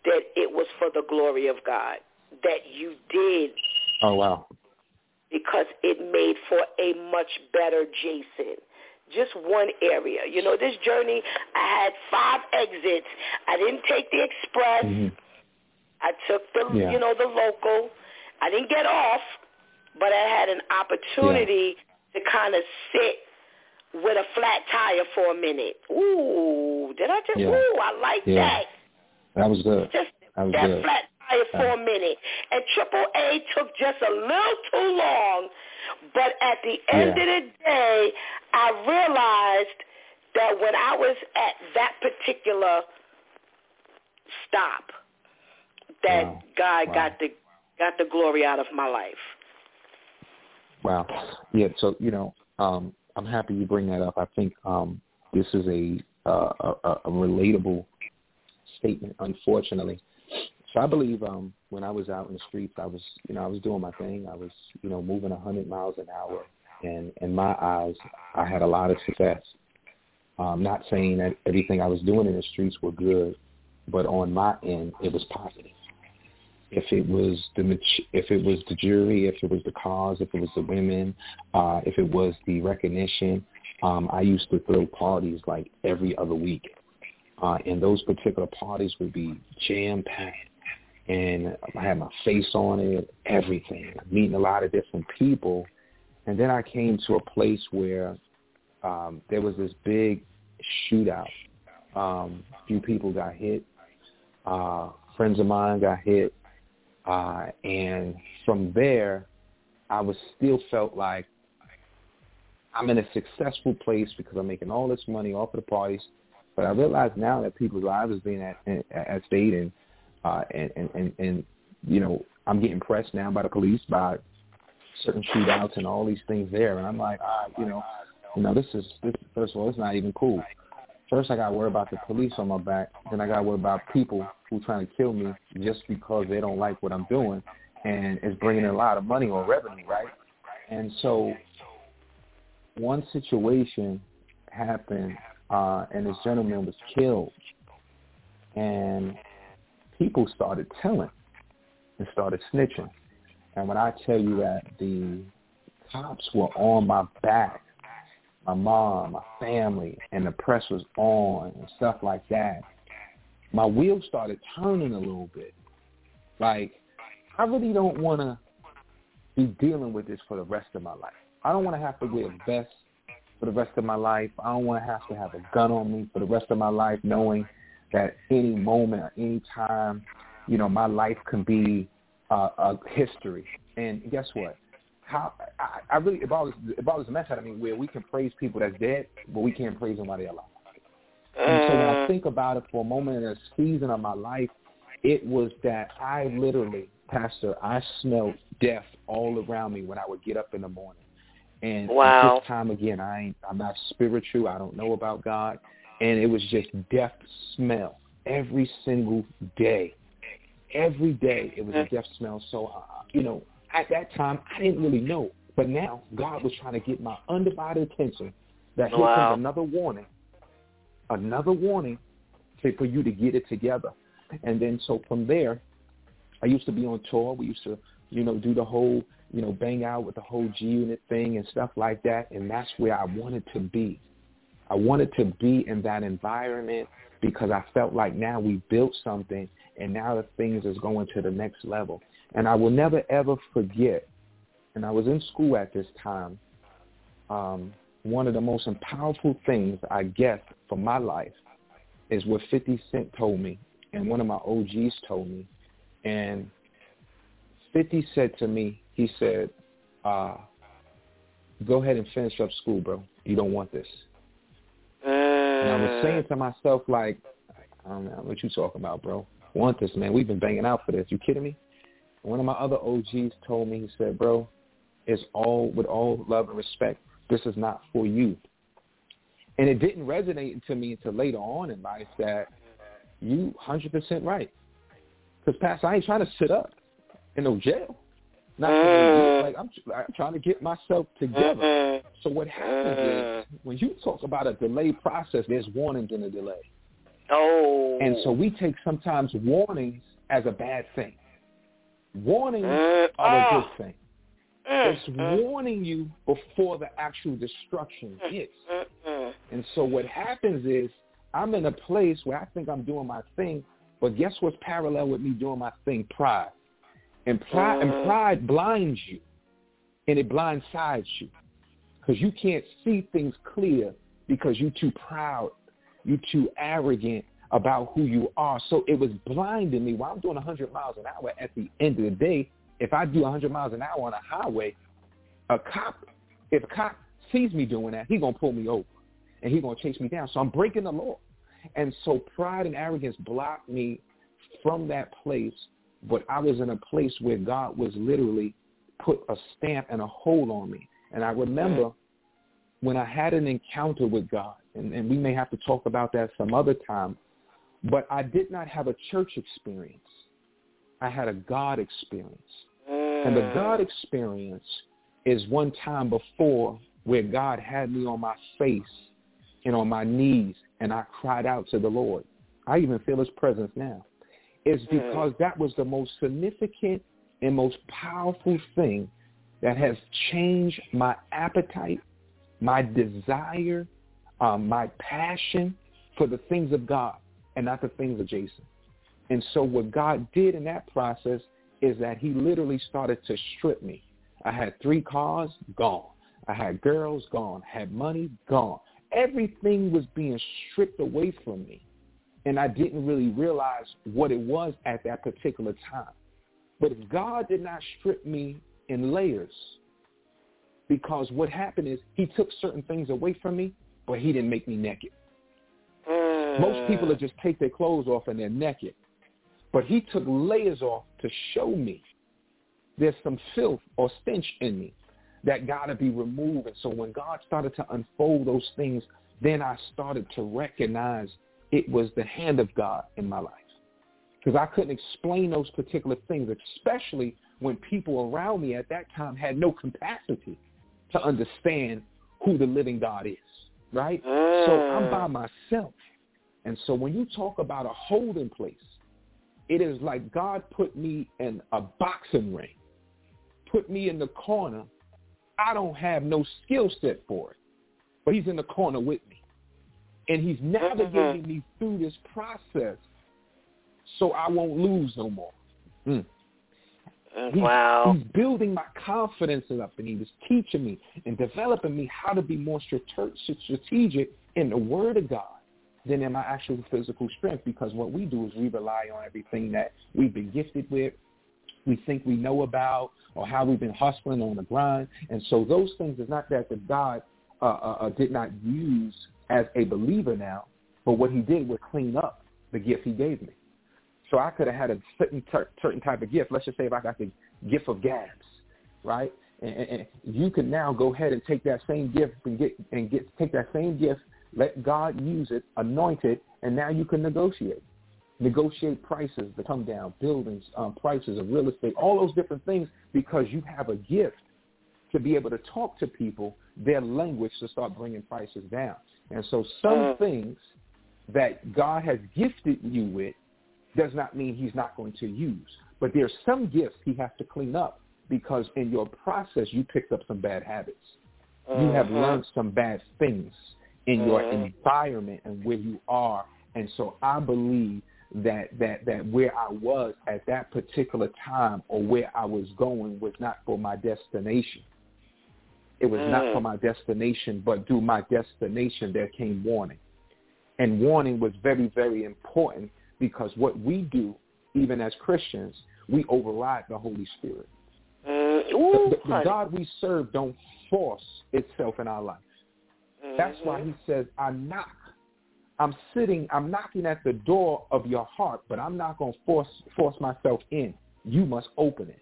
that it was for the glory of God, that you did. Oh, wow. Because it made for a much better Jason. Just one area. You know, this journey, I had five exits. I didn't take the express. Mm-hmm. I took the, yeah. you know, the local. I didn't get off, but I had an opportunity yeah. to kind of sit with a flat tire for a minute. Ooh, did I just? Yeah. Ooh, I like yeah. that. That was good. Just that, was that good. flat tire for a minute. And Triple A took just a little too long, but at the end yeah. of the day, I realized that when I was at that particular stop, that wow. God wow. got the got the glory out of my life. Wow. Yeah. So you know, um, I'm happy you bring that up. I think um, this is a, uh, a a relatable statement, unfortunately. So I believe um, when I was out in the streets, I was you know I was doing my thing. I was you know moving 100 miles an hour, and in my eyes, I had a lot of success. Um, not saying that everything I was doing in the streets were good, but on my end, it was positive if it was the if it was the jury, if it was the cause, if it was the women, uh, if it was the recognition. Um, I used to throw parties like every other week, uh, and those particular parties would be jam packed, and I had my face on it, everything. Meeting a lot of different people, and then I came to a place where um, there was this big shootout. Um, a few people got hit. Uh, friends of mine got hit uh, and from there, I was still felt like I'm in a successful place because I'm making all this money off of the parties. But I realize now that people's lives is being at, at stake and, uh, and, and, and, and, you know, I'm getting pressed now by the police by certain shootouts and all these things there. And I'm like, ah, you know, you know, this is, this, first of all, it's not even cool. First, I got to worry about the police on my back. Then I got to worry about people who trying to kill me just because they don't like what I'm doing, and it's bringing in a lot of money or revenue, right? And so, one situation happened, uh, and this gentleman was killed, and people started telling and started snitching. And when I tell you that the cops were on my back my mom, my family, and the press was on and stuff like that, my wheels started turning a little bit. Like, I really don't want to be dealing with this for the rest of my life. I don't want to have to wear a vest for the rest of my life. I don't want to have to have a gun on me for the rest of my life, knowing that any moment or any time, you know, my life can be uh, a history. And guess what? how I, I really it bothers it bothers the mess out of me where we can praise people that's dead, but we can't praise them while they're alive. And so when I mm. think about it for a moment in a season of my life, it was that I literally, Pastor, I smelled death all around me when I would get up in the morning. And wow. this time again, I ain't, I'm not spiritual. I don't know about God, and it was just death smell every single day. Every day it was a mm. death smell. So, uh, you know, at that time, I didn't really know. But now God was trying to get my undivided attention that here wow. comes another warning, another warning to, for you to get it together. And then so from there, I used to be on tour. We used to, you know, do the whole, you know, bang out with the whole G Unit thing and stuff like that. And that's where I wanted to be. I wanted to be in that environment because I felt like now we built something and now the things is going to the next level. And I will never, ever forget, and I was in school at this time, um, one of the most powerful things, I guess, for my life is what 50 Cent told me and one of my OGs told me. And 50 said to me, he said, uh, go ahead and finish up school, bro. You don't want this. And I was saying to myself, like, I don't know what you talking about, bro. Want this, man? We've been banging out for this. You kidding me? One of my other OGs told me, he said, bro, it's all with all love and respect. This is not for you. And it didn't resonate to me until later on in life that you 100% right. Because, Pastor, I ain't trying to sit up in no jail. Not mm. like I'm, I'm trying to get myself together. Mm-hmm. So what happens mm. is mm-hmm. when you talk about a delay process, there's warnings in a delay. Oh. And so we take sometimes warnings as a bad thing. Warnings mm. are a good thing. Mm. It's warning you before the actual destruction hits. And so what happens is I'm in a place where I think I'm doing my thing, but guess what's parallel with me doing my thing? Pride. And pride, and uh. pride blinds you, and it blindsides you because you can't see things clear because you're too proud, you're too arrogant about who you are. So it was blinding me while I'm doing 100 miles an hour. At the end of the day, if I do 100 miles an hour on a highway, a cop, if a cop sees me doing that, he's going to pull me over and he's going to chase me down. So I'm breaking the law. And so pride and arrogance blocked me from that place but I was in a place where God was literally put a stamp and a hold on me. And I remember when I had an encounter with God, and, and we may have to talk about that some other time, but I did not have a church experience. I had a God experience. And the God mm. experience is one time before where God had me on my face and on my knees, and I cried out to the Lord. I even feel his presence now is mm. because that was the most significant and most powerful thing that has changed my appetite, my desire, um, my passion for the things of God and not the things of Jason. And so what God did in that process is that he literally started to strip me. I had three cars, gone. I had girls, gone. Had money, gone. Everything was being stripped away from me and I didn't really realize what it was at that particular time. But God did not strip me in layers because what happened is he took certain things away from me, but he didn't make me naked. Mm. Most people will just take their clothes off and they're naked. But he took layers off to show me there's some filth or stench in me that got to be removed. And so when God started to unfold those things, then I started to recognize it was the hand of God in my life. Because I couldn't explain those particular things, especially when people around me at that time had no capacity to understand who the living God is, right? Mm. So I'm by myself. And so when you talk about a holding place, it is like God put me in a boxing ring, put me in the corner. I don't have no skill set for it, but he's in the corner with me. And he's navigating mm-hmm. me through this process so I won't lose no more. Mm. mm. He's, wow. He's building my confidence up and he was teaching me and developing me how to be more strategic in the word of God than in my actual physical strength because what we do is we rely on everything that we've been gifted with, we think we know about, or how we've been hustling on the grind. And so those things is not that the God uh, uh, uh did not use as a believer now, but what he did was clean up the gift he gave me. So I could have had a certain certain type of gift. Let's just say if I got the gift of gabs, right? And, and, and you can now go ahead and take that same gift and get and get take that same gift, let God use it, anoint it, and now you can negotiate, negotiate prices to come down, buildings, um, prices of real estate, all those different things because you have a gift to be able to talk to people their language to start bringing prices down. And so some uh, things that God has gifted you with does not mean he's not going to use. But there's some gifts he has to clean up because in your process you picked up some bad habits. Uh-huh. You have uh-huh. learned some bad things in uh-huh. your environment and where you are. And so I believe that, that, that where I was at that particular time or where I was going was not for my destination. It was mm. not for my destination, but through my destination there came warning. And warning was very, very important because what we do, even as Christians, we override the Holy Spirit. Mm. Ooh, the, the, the God we serve don't force itself in our life. Mm-hmm. That's why he says, I knock. I'm sitting, I'm knocking at the door of your heart, but I'm not going to force force myself in. You must open it.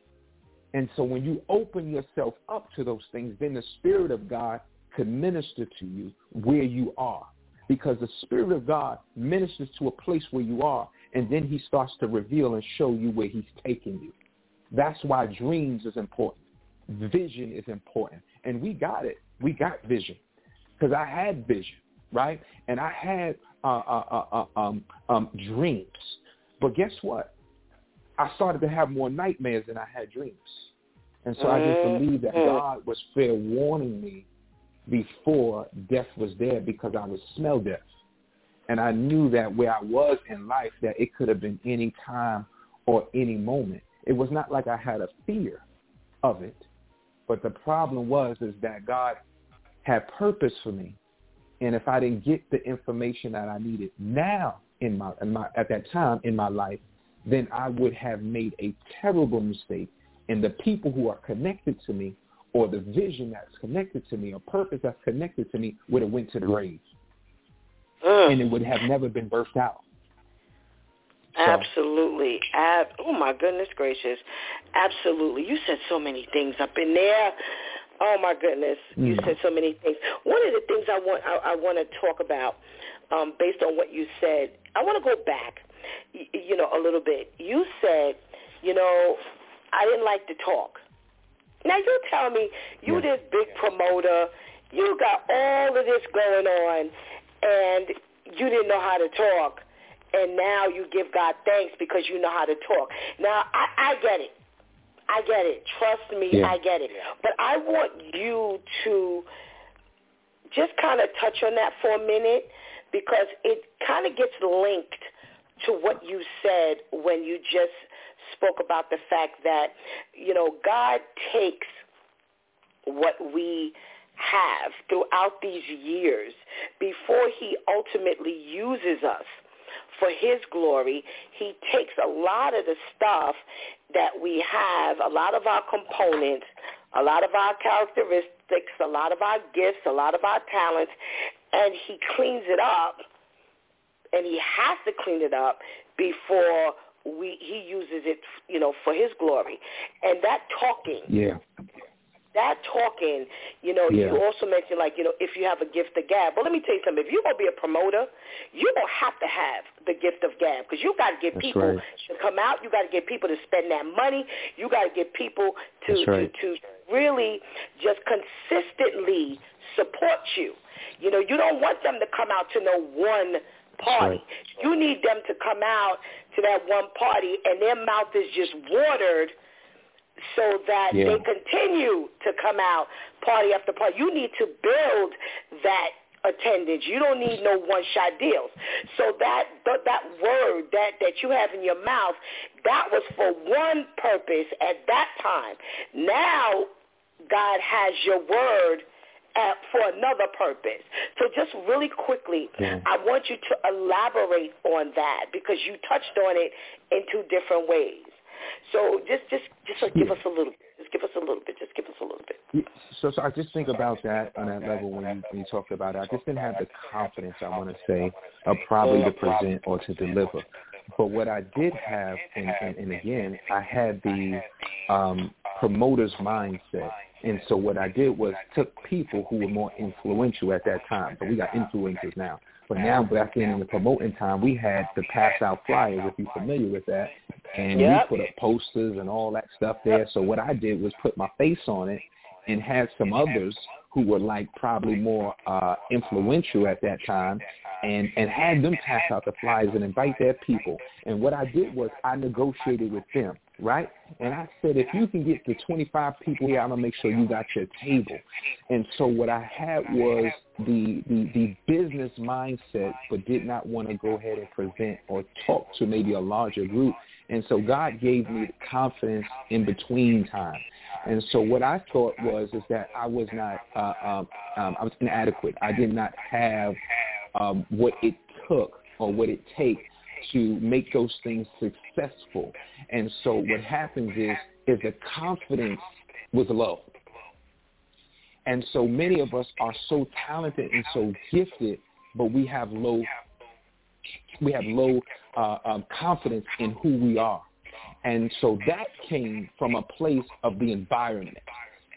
And so when you open yourself up to those things, then the Spirit of God can minister to you where you are. Because the Spirit of God ministers to a place where you are, and then he starts to reveal and show you where he's taking you. That's why dreams is important. Vision is important. And we got it. We got vision. Because I had vision, right? And I had uh, uh, uh, uh, um, um, dreams. But guess what? I started to have more nightmares than I had dreams. And so I just Mm-hmm. believe that God was fair warning me before death was there because I would smell death. And I knew that where I was in life, that it could have been any time or any moment. It was not like I had a fear of it. But the problem was is that God had purpose for me. And if I didn't get the information that I needed now in my, in my at that time in my life, then I would have made a terrible mistake. And the people who are connected to me or the vision that's connected to me or purpose that's connected to me would have went to the grave. Mm. And it would have never been birthed out. So- Absolutely. Ab- oh my goodness gracious. Absolutely. You said so many things up in there. Oh my goodness. You Mm. said so many things. One of the things I want I, I want to talk about um, based on what you said, I want to go back, you know, a little bit. You said, you know, I didn't like to talk. Now you tell me you Yeah. this big promoter, you got all of this going on, and you didn't know how to talk, and now you give God thanks because you know how to talk. Now I, I get it. I get it. Trust me, Yeah. I get it. But I want you to just kind of touch on that for a minute because it kind of gets linked to what you said when you just spoke about the fact that, you know, God takes what we have throughout these years before he ultimately uses us for his glory, he takes a lot of the stuff that we have, a lot of our components, a lot of our characteristics, a lot of our gifts, a lot of our talents, and he cleans it up, and he has to clean it up before we he uses it, you know, for his glory. And that talking Yeah. that talking, you know, Yeah. you also mentioned like, you know, if you have a gift of gab. Well, let me tell you something. If you're going to be a promoter, you're going to have to have the gift of gab because you got to get That's people right. to come out. You got to get people to spend that money. You got to get people to, right. to, to really just consistently support you. You know, you don't want them to come out to no one party. right. You need them to come out to that one party and their mouth is just watered so that Yeah. they continue to come out party after party. You need to build that attendance. You don't need no one-shot deals. So that that, that word that that you have in your mouth, that was for one purpose at that time. Now God has your word uh, for another purpose. So just really quickly, Yeah. I want you to elaborate on that because you touched on it in two different ways. So just just just uh, give Yeah. us a little bit. Just give us a little bit. Just give us a little bit. Yeah, So, so I just think about that on that level when you when you talked about it. I just didn't have the confidence I want to say, of probably to present or to deliver. But what I did have, and, and, and again, I had the um, promoter's mindset. And so what I did was took people who were more influential at that time. But we got influencers now. But now back then in the promoting time, we had to pass out flyers, if you're familiar with that. And Yep. we put up posters and all that stuff there. So what I did was put my face on it and had some others who were like probably more uh, influential at that time and, and had them pass out the flyers and invite their people. And what I did was I negotiated with them, right? And I said, if you can get the 25 people here, I'm to make sure you got your table. And so what I had was the, the, the business mindset, but did not want to go ahead and present or talk to maybe a larger group. And so God gave me the confidence in between time. And so what I thought was is that I was not, uh, um, um, I was inadequate. I did not have um, what it took or what it takes to make those things successful. And so what happens is, is the confidence was low. And so many of us are so talented and so gifted, but we have low we have low uh, um, confidence in who we are. And so that came from a place of the environment.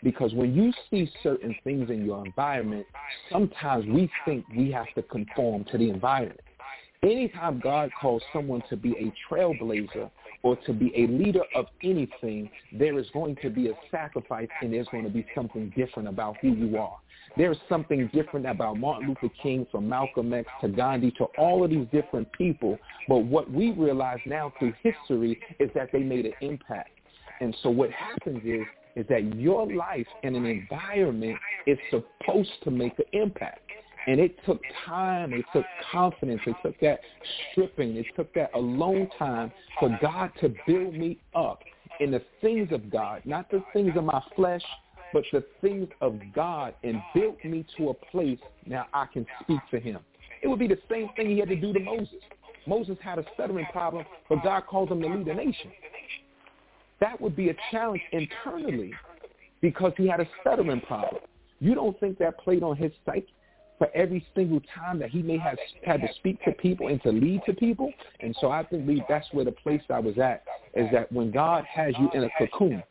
Because when you see certain things in your environment, sometimes we think we have to conform to the environment. Anytime God calls someone to be a trailblazer or to be a leader of anything, there is going to be a sacrifice and there's going to be something different about who you are. There's something different about Martin Luther King from Malcolm X to Gandhi to all of these different people. But what we realize now through history is that they made an impact. And so what happens is is that your life in an environment is supposed to make an impact. And it took time, it took confidence, it took that stripping, it took that alone time for God to build me up in the things of God, not the things of my flesh, but the things of God and built me to a place now I can speak for him. It would be the same thing he had to do to Moses. Moses had a stuttering problem, but God called him to lead a nation. That would be a challenge internally because he had a stuttering problem. You don't think that played on his psyche? For every single time that he may have had to speak to people and to lead to people. And so I believe that's where the place I was at is that when God has you in a cocoon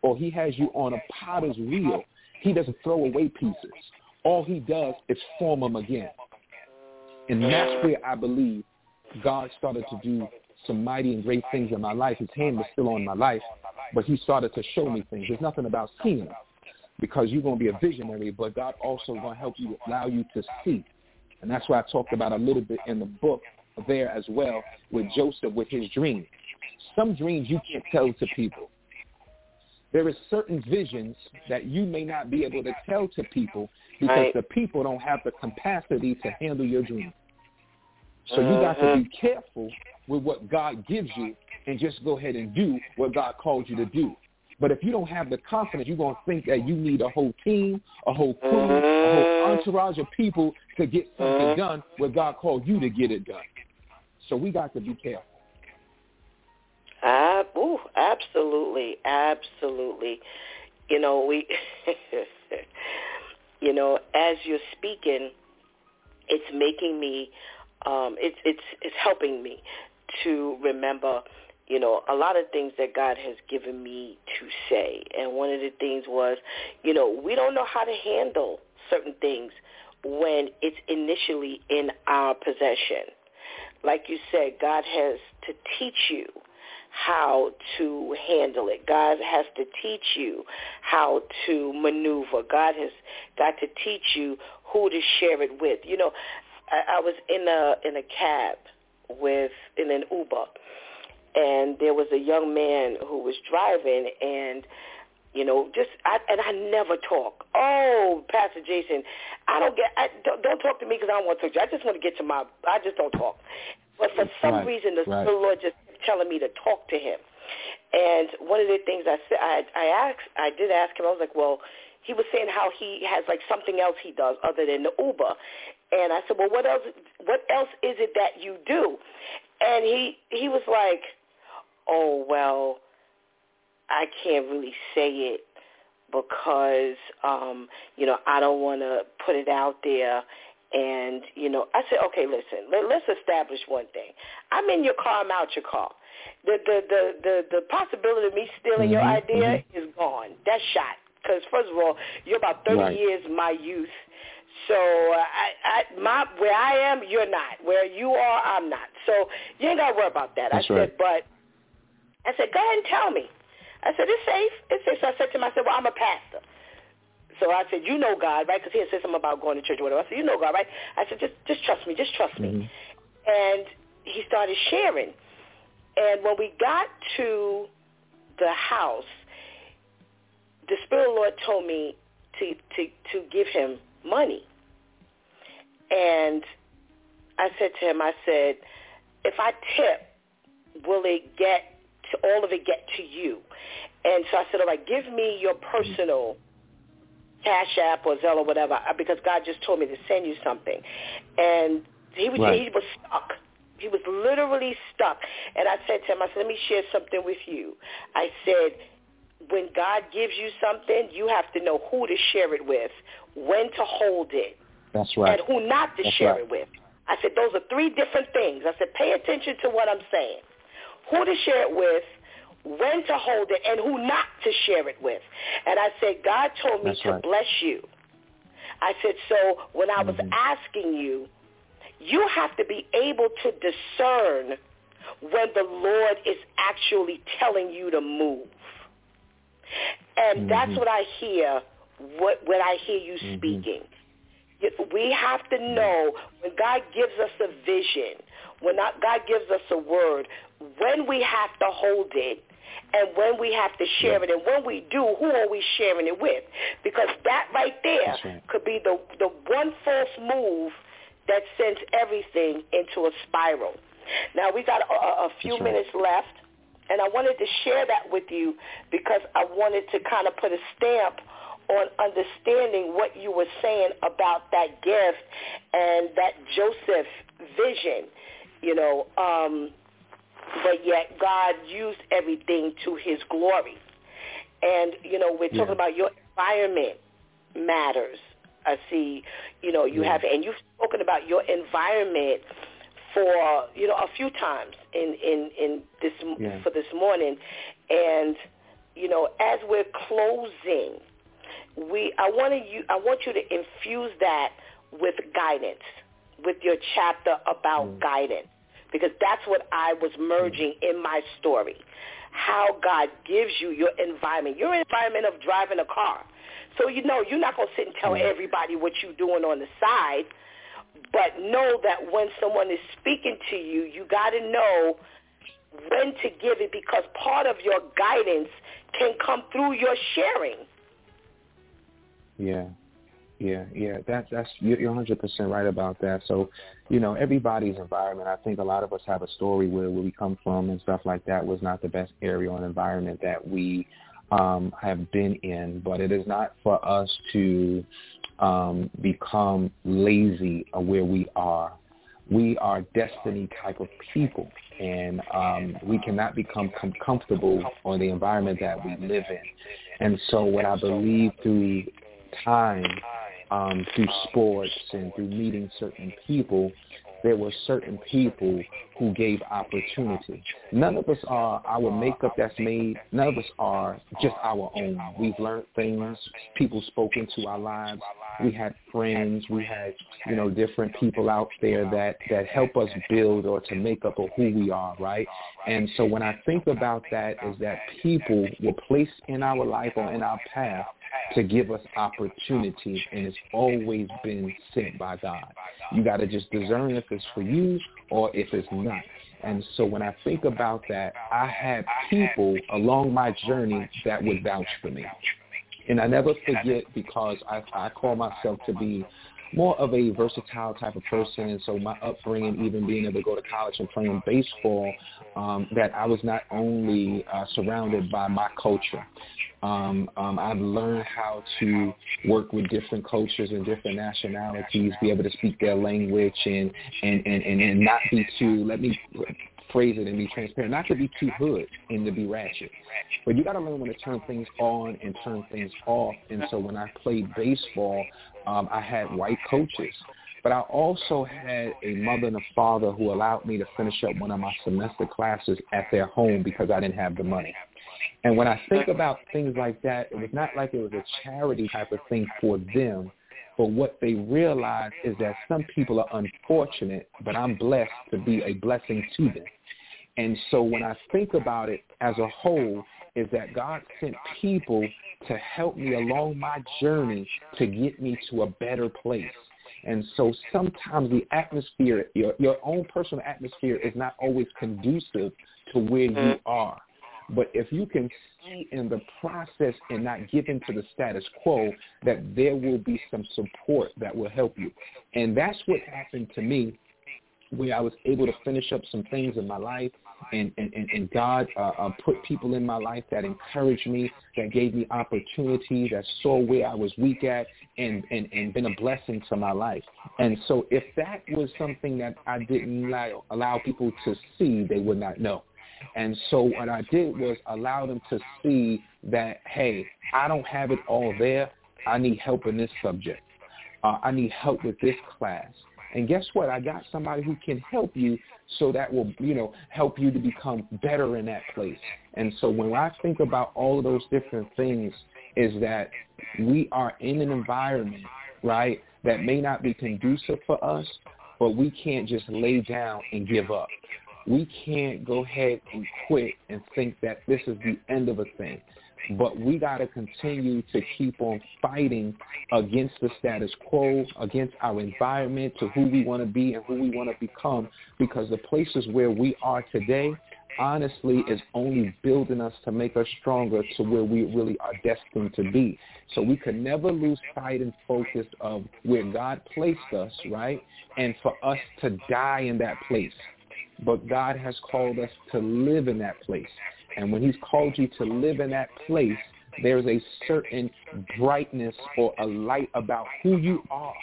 or he has you on a potter's wheel, he doesn't throw away pieces. All he does is form them again. And that's where I believe God started to do some mighty and great things in my life. His hand was still on my life, but he started to show me things. There's nothing about seeing them because you're going to be a visionary, but God also going to help you, allow you to see. And that's why I talked about a little bit in the book there as well with Joseph with his dream. Some dreams you can't tell to people. There is certain visions that you may not be able to tell to people because right. the people don't have the capacity to handle your dream. So you got to be mm-hmm. careful with what God gives you and just go ahead and do what God called you to do. But if you don't have the confidence, you're going to think that you need a whole team, a whole crew, a whole mm-hmm. entourage of people to get something mm-hmm. done where God called you to get it done. So we got to be careful. Uh, ooh, absolutely, absolutely. You know, we, you know, as you're speaking, it's making me, um, it's it's it's helping me to remember you know, a lot of things that God has given me to say. And one of the things was, you know, we don't know how to handle certain things when it's initially in our possession. Like you said, God has to teach you how to handle it. God has to teach you how to maneuver. God has got to teach you who to share it with. You know, I, I was in a in a cab with in an Uber and there was a young man who was driving and you know just I, and I never talk. Oh, Pastor Jason, I don't get I, don't, don't talk to me because I don't want to talk to you. I just want to get to my I just don't talk. But for some right, reason the, right. the Lord just telling me to talk to him. And one of the things I said I I asked I did ask him I was like, "Well, he was saying how he has like something else he does other than the Uber. And I said, "Well, what else what else is it that you do?" And he he was like, oh, well, I can't really say it because, um, you know, I don't want to put it out there. And, you know, I said, okay, listen, let, let's establish one thing. I'm in your car, I'm out your car. The, the, the, the, the possibility of me stealing mm-hmm, your idea mm-hmm. is gone. That's shot. Because, first of all, you're about 30 right. years my youth. So I, I, my, where I am, you're not. Where you are, I'm not. So you ain't got to worry about that. That's I right. said, but I said, go ahead and tell me. I said, it's safe. It's safe. So I said to him, I said, well, I'm a pastor. So I said, you know God, right? Because he had said something about going to church or whatever. I said, you know God, right? I said, just, just trust me. Just trust me. Mm-hmm. And he started sharing. And when we got to the house, the Spirit of the Lord told me to, to, to give him money. And I said to him, I said, if I tip, will it get all of it get to you. And so I said, all right, give me your personal Cash App or Zelle or whatever, uh, because God just told me to send you something. And he was right. he was stuck. He was literally stuck. And I said to him, I said, let me share something with you. I said, when God gives you something, you have to know who to share it with, when to hold it, That's right. and who not to That's share right. it with. I said, those are three different things. I said, pay attention to what I'm saying. Who to share it with, when to hold it, and who not to share it with. And I said, God told me That's to right. bless you. I said, so when I was Mhm. asking you, you have to be able to discern when the Lord is actually telling you to move. And that's Mhm. what I hear what, when I hear you Mhm. speaking. We have to know when God gives us a vision, when God gives us a word, when we have to hold it and when we have to share it. And when we do, who are we sharing it with? Because that right there right. could be the, the one false move that sends everything into a spiral. Now, we got a, a- a few right. minutes left, and I wanted to share that with you because I wanted to kind of put a stamp on understanding what you were saying about that gift and that Joseph vision, you know, um, but yet God used everything to his glory. And, you know, we're talking Yeah. about your environment matters. I see, you know, you Yeah. have, and you've spoken about your environment for, you know, a few times in, in, in this, Yeah. for this morning. And, you know, as we're closing, we, I want you, I want you to infuse that with guidance, with your chapter about Mm. guidance, because that's what I was merging in my story. How God gives you your environment, your environment of driving a car. So you know you're not gonna sit and tell mm-hmm. everybody what you're doing on the side, but know that when someone is speaking to you, you got to know when to give it because part of your guidance can come through your sharing. Yeah, yeah, yeah. That's that's you're you're 100% right about that. So, you know, everybody's environment. I think a lot of us have a story where where we come from and stuff like that was not the best area or environment that we um, have been in. But it is not for us to um, become lazy of where we are. We are destiny type of people, and um, we cannot become com- comfortable on the environment that we live in. And so, what I believe through time, um, through sports and through meeting certain people, there were certain people who gave opportunity. None of us are our makeup that's made. None of us are just our own. We've learned things. People spoke into our lives. We had friends. We had, you know, different people out there that, that help us build or to make up of who we are, right? And so when I think about that is that people were placed in our life or in our path to give us opportunity, and it's always been sent by God. You got to just discern if it's for you or if it's not. And so when I think about that, I had people along my journey that would vouch for me. And I never forget because I, I call myself to be more of a versatile type of person. And so my upbringing, even being able to go to college and playing baseball, um, that I was not only uh, surrounded by my culture. Um, um, I've learned how to work with different cultures and different nationalities, be able to speak their language and, and, and, and, and not be too, let me phrase it and be transparent, not to be too hood and to be ratchet. But you got to learn when to turn things on and turn things off. And so when I played baseball, um, I had white coaches. But I also had a mother and a father who allowed me to finish up one of my semester classes at their home because I didn't have the money. And when I think about things like that, it was not like it was a charity type of thing for them. But what they realize is that some people are unfortunate, but I'm blessed to be a blessing to them. And so when I think about it as a whole, is that God sent people to help me along my journey to get me to a better place. And so sometimes the atmosphere, your, your own personal atmosphere is not always conducive to where you mm. are. But if you can see in the process and not give into the status quo, that there will be some support that will help you. And that's what happened to me where I was able to finish up some things in my life and, and, and, God uh, uh, put people in my life that encouraged me, that gave me opportunity, that saw where I was weak at and, and, and been a blessing to my life. And so if that was something that I didn't allow, allow people to see, they would not know. And so what I did was allow them to see that, hey, I don't have it all there. I need help in this subject. Uh, I need help with this class. And guess what? I got somebody who can help you so that will, you know, help you to become better in that place. And so when I think about all of those different things is that we are in an environment, right, that may not be conducive for us, but we can't just lay down and give up. We can't go ahead and quit and think that this is the end of a thing. But we got to continue to keep on fighting against the status quo, against our environment, to who we want to be and who we want to become, because the places where we are today, honestly, is only building us to make us stronger to where we really are destined to be. So we could never lose sight and focus of where God placed us, right? And for us to die in that place. But God has called us to live in that place. And when he's called you to live in that place, there's a certain brightness or a light about who you are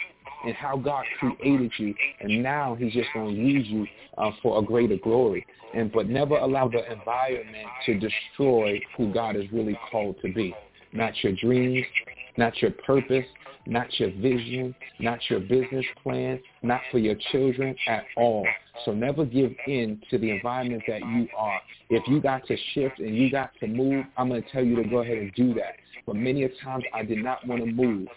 and how God created you. And now he's just going to use you uh, for a greater glory. And but never allow the environment to destroy who God has really called to be. Not your dreams, not your purpose, not your vision, not your business plan, not for your children at all. So never give in to the environment that you are. If you got to shift and you got to move, I'm going to tell you to go ahead and do that. But many a times I did not want to move.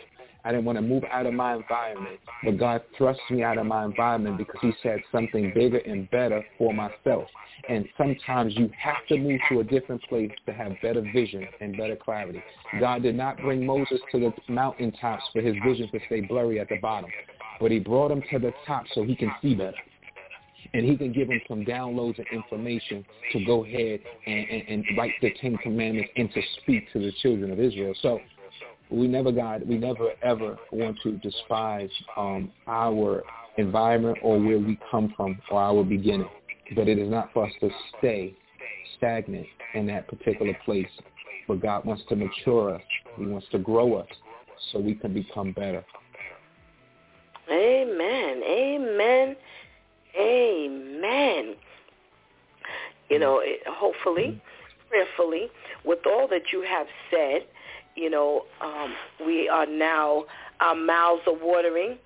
I didn't want to move out of my environment, but God thrust me out of my environment because he said something bigger and better for myself. And sometimes you have to move to a different place to have better vision and better clarity. God did not bring Moses to the mountaintops for his vision to stay blurry at the bottom, but he brought him to the top so he can see better and he can give him some downloads of information to go ahead and, and, and, write the Ten Commandments and to speak to the children of Israel. So we never got, we never ever want to despise um, our environment or where we come from or our beginning. But it is not for us to stay stagnant in that particular place. But God wants to mature us. He wants to grow us so we can become better. Amen. Amen. Amen. You know, hopefully, prayerfully, with all that you have said, you know, um, we are now, our mouths are watering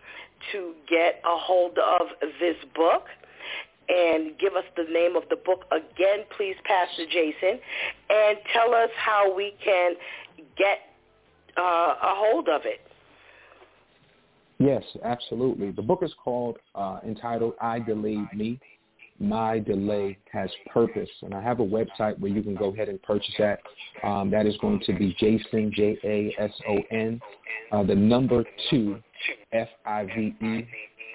to get a hold of this book and give us the name of the book again, please, Pastor Jason, and tell us how we can get uh, a hold of it. Yes, absolutely. The book is called, uh, entitled I Delayed Me. My Delay Has Purpose. And I have a website where you can go ahead and purchase that. Um, that is going to be Jason, J-A-S-O-N, uh, the number two, F-I-V-E,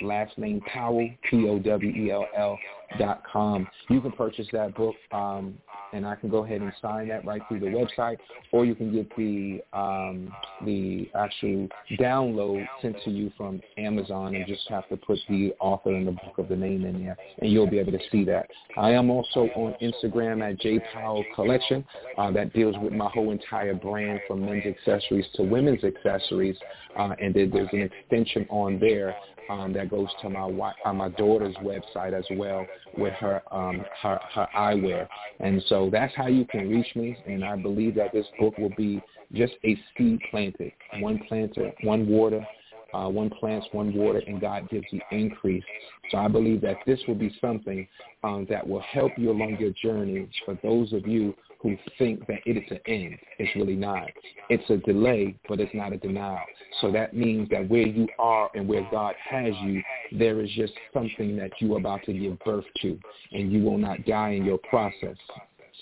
last name Powell, P-O-W-E-L-L dot com. You can purchase that book, um, and I can go ahead and sign that right through the website, or you can get the um, the actual download sent to you from Amazon, and just have to put the author and the book of the name in there, and you'll be able to see that. I am also on Instagram at J Powell Collection. Uh, that deals with my whole entire brand, from men's accessories to women's accessories, uh, and then there's an extension on there um, that goes to my wife, uh, my daughter's website as well with her um, her her eyewear, and so that's how you can reach me. And I believe that this book will be just a seed planted, one planter, one water, uh, one plants, one water, and God gives you increase. So I believe that this will be something um, that will help you along your journey for those of you who think that it is an end. It's really not. It's a delay, but it's not a denial. So that means that where you are and where God has you, there is just something that you are about to give birth to, and you will not die in your process.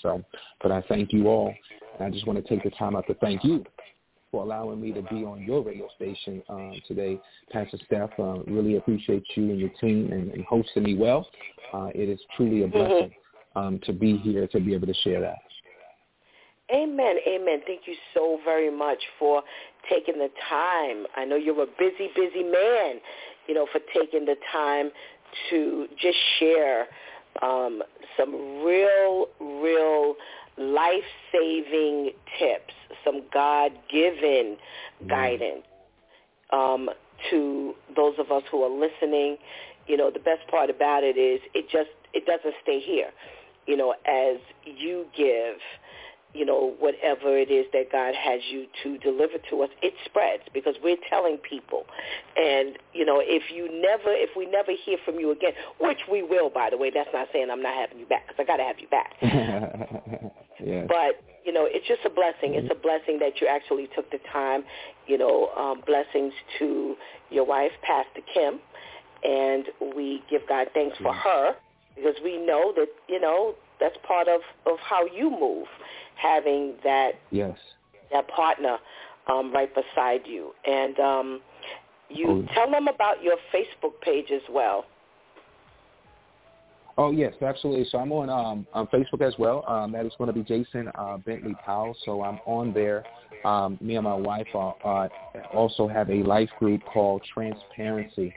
So, but I thank you all. And I just want to take the time out to thank you for allowing me to be on your radio station uh, today, Pastor Steph. Uh, really appreciate you and your team and, and hosting me well. Uh, it is truly a mm-hmm. blessing um, to be here to be able to share that. Amen. Amen. Thank you so very much for taking the time. I know you're a busy, busy man, you know, for taking the time to just share um, some real, real life-saving tips, some God-given mm. guidance um, to those of us who are listening. You know, the best part about it is it just it doesn't stay here. You know, as you give you know, whatever it is that God has you to deliver to us, it spreads because we're telling people. And, you know, if you never, if we never hear from you again, which we will, by the way, that's not saying I'm not having you back because I got to have you back. yes. But, you know, it's just a blessing. It's a blessing that you actually took the time, you know, um, blessings to your wife, Pastor Kim. And we give God thanks for her because we know that, you know, that's part of, of how you move having that yes that partner um, right beside you. And um, you oh. tell them about your Facebook page as well. Oh yes, absolutely. So I'm on um, on Facebook as well. Um, that is going to be Jason uh, Bentley Powell. So I'm on there. Um, me and my wife are, uh, also have a life group called Transparency,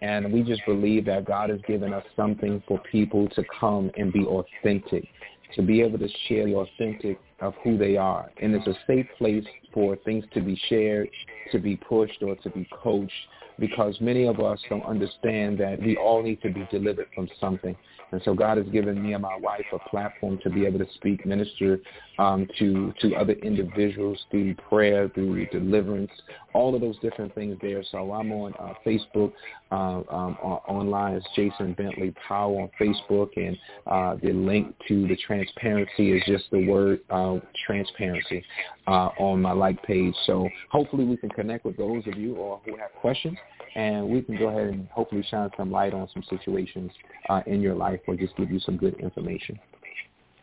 and we just believe that God has given us something for people to come and be authentic to be able to share your authentic of who they are. And it's a safe place for things to be shared, to be pushed, or to be coached because many of us don't understand that we all need to be delivered from something. And so God has given me and my wife a platform to be able to speak, minister um, to to other individuals through prayer, through deliverance, all of those different things there. So I'm on uh, Facebook, uh, um, online as Jason Bentley Powell on Facebook, and uh, the link to the transparency is just the word uh, transparency uh, on my like page. So hopefully we can connect with those of you or who have questions and we can go ahead and hopefully shine some light on some situations uh, in your life or just give you some good information.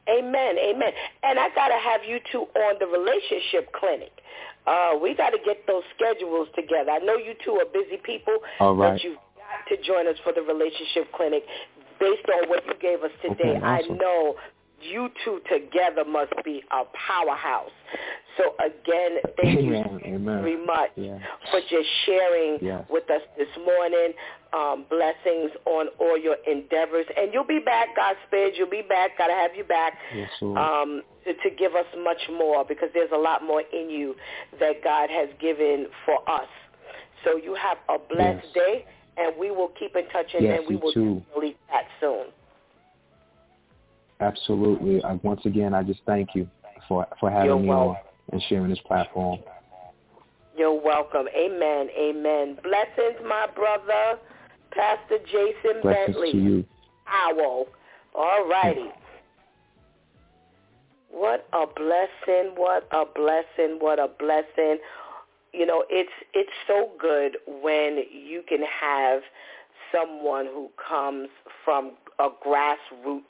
Amen, amen. And I got to have you two on the relationship clinic. Uh, we got to get those schedules together. I know you two are busy people, All right. but you've got to join us for the relationship clinic based on what you gave us today. Okay, awesome. I know you two together must be a powerhouse. So again, thank you Amen. very much Yeah. for just sharing Yes. with us this morning. Um, blessings on all your endeavors. And you'll be back, Godspeed. You'll be back. Got to have you back Yes, um, to, to give us much more because there's a lot more in you that God has given for us. So you have a blessed Yes. day, and we will keep in touch, and, Yes, and we will too. definitely chat soon. Absolutely. I, once again, I just thank you for for having You're me welcome. on and sharing this platform. You're welcome. Amen. Amen. Blessings, my brother, Pastor Jason Blessings Bentley. to you. Owl. All righty. What a blessing, what a blessing, what a blessing. You know, it's it's so good when you can have someone who comes from a grassroots